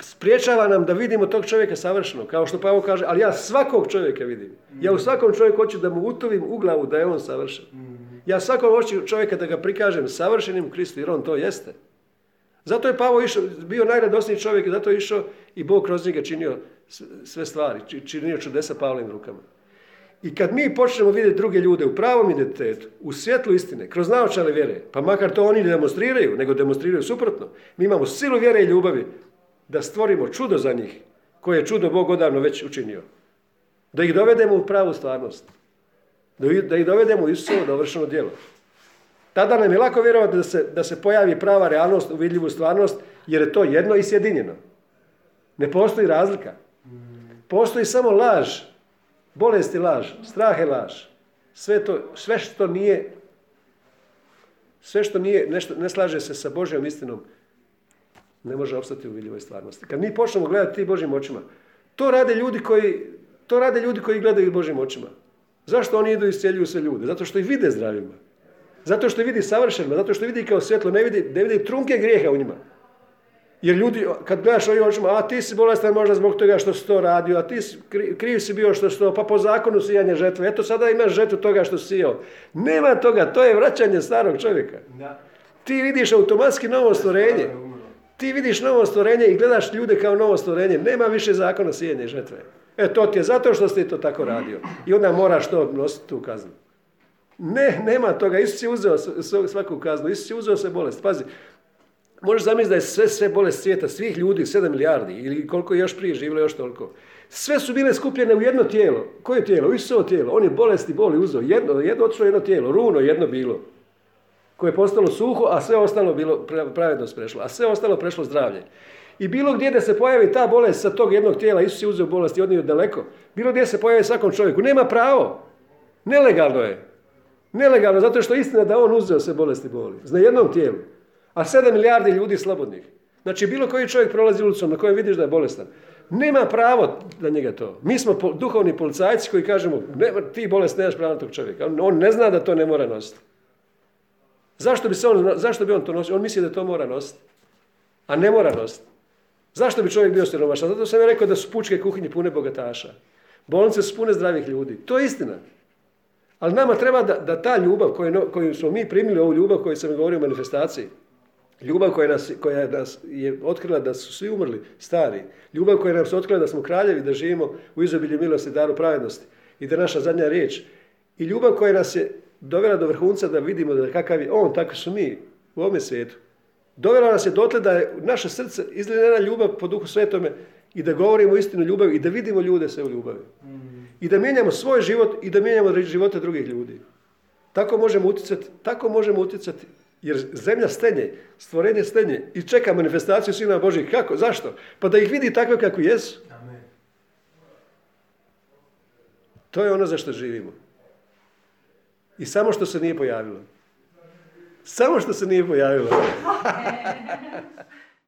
Spriječava nam da vidimo tog čovjeka savršeno, kao što Pavo kaže, ali ja svakog čovjeka vidim. Ja u svakom čovjeku hoću da mu utovim u glavu da je on savršen. Ja svakom hoću čovjeka da ga prikažem savršenim u Kristu, jer on to jeste. Zato je Pavo išao, bio najradosniji čovjek zato je išao i Bog kroz njega činio sve stvari, či- činio čudesa Pavlovim rukama. I kad mi počnemo vidjeti druge ljude u pravom identitetu, u svjetlu istine, kroz naočale vjere, pa makar to oni ne demonstriraju, nego demonstriraju suprotno, mi imamo silu vjere i ljubavi da stvorimo čudo za njih, koje je čudo Bog odavno već učinio. Da ih dovedemo u pravu stvarnost. Da ih- dovedemo u Isusovo dovršeno djelo. Tada nam je lako vjerovati da se, da se pojavi prava realnost u vidljivu stvarnost, jer je to jedno i sjedinjeno. Ne postoji razlika. Postoji samo laž, bolest je laž, strah je laž. Sve, to, sve što nije, sve što nije, ne slaže se sa Božjom istinom, ne može opstati u vidljivoj stvarnosti. Kad mi počnemo gledati ti Božjim očima, to rade ljudi koji, to rade ljudi koji gledaju Božjim očima. Zašto oni idu i iscijeljuju sve ljude? Zato što ih vide zdravima. Zato što vidi savršenima, zato što vidi kao svjetlo, ne vidi, ne vidi trunke grijeha u njima. Jer ljudi, kad gledaš ovim očima, a ti si bolestan možda zbog toga što si to radio, a ti si, kri- kriv si bio što si to, pa po zakonu sijanje žetve, eto sada imaš žetvu toga što si sijao. Nema toga, to je vraćanje starog čovjeka. Da. Ti vidiš automatski novo stvorenje. Ti vidiš novo stvorenje i gledaš ljude kao novo stvorenje. Nema više zakona sijanja i žetve. E to ti je zato što si to tako radio. I onda moraš to nositi tu kaznu. Ne, nema toga. Isus je uzeo svaku kaznu. Isus je uzeo sve bolest. Pazi, možeš zamisliti da je sve, sve bolest svijeta, svih ljudi, 7 milijardi ili koliko je još prije živjelo, još toliko. Sve su bile skupljene u jedno tijelo. Koje tijelo? Isusovo tijelo. On je bolesti, boli uzeo. Jedno, jedno otišlo jedno tijelo. Runo jedno bilo koje je postalo suho, a sve ostalo bilo pra- pravednost prešlo, a sve ostalo prešlo zdravlje. I bilo gdje da se pojavi ta bolest sa tog jednog tijela, Isus je uzeo bolest i odnio daleko, bilo gdje se pojavi svakom čovjeku, nema pravo. Nelegalno je. Nelegalno, zato što je istina da on uzeo sve bolesti boli. Na jednom tijelu. A 7 milijardi ljudi slobodnih. Znači, bilo koji čovjek prolazi ulicom na kojem vidiš da je bolestan. Nema pravo na njega to. Mi smo duhovni policajci koji kažemo, ti bolest nemaš pravo na tog čovjeka. On, on ne zna da to ne mora nositi. Zašto bi, se on, zašto bi on to nosio? On misli da to mora nositi. A ne mora nositi. Zašto bi čovjek bio siromašan? Zato sam ja rekao da su pučke kuhinje pune bogataša. Bolnice su pune zdravih ljudi. To je istina. Ali nama treba da, da ta ljubav koju, koju smo mi primili, ovu ljubav koju sam govorio u manifestaciji, ljubav koja nas, koja nas je otkrila da su svi umrli, stari, ljubav koja nam se otkrila da smo kraljevi, da živimo u izobilju milosti, daru pravednosti i da je naša zadnja riječ. I ljubav koja nas je dovela do vrhunca da vidimo da kakav je on, takvi su mi u ovome svijetu. Dovela nas je dotle da je naše srce izgledena ljubav po duhu svetome i da govorimo istinu ljubavi i da vidimo ljude sve u ljubavi. I da mijenjamo svoj život i da mijenjamo živote drugih ljudi. Tako možemo utjecati, tako možemo utjecati, jer zemlja stenje, stvorenje stenje i čeka manifestaciju Sina Božih. Kako? Zašto? Pa da ih vidi takve kako jesu. To je ono za što živimo. I samo što se nije pojavilo. Samo što se nije pojavilo.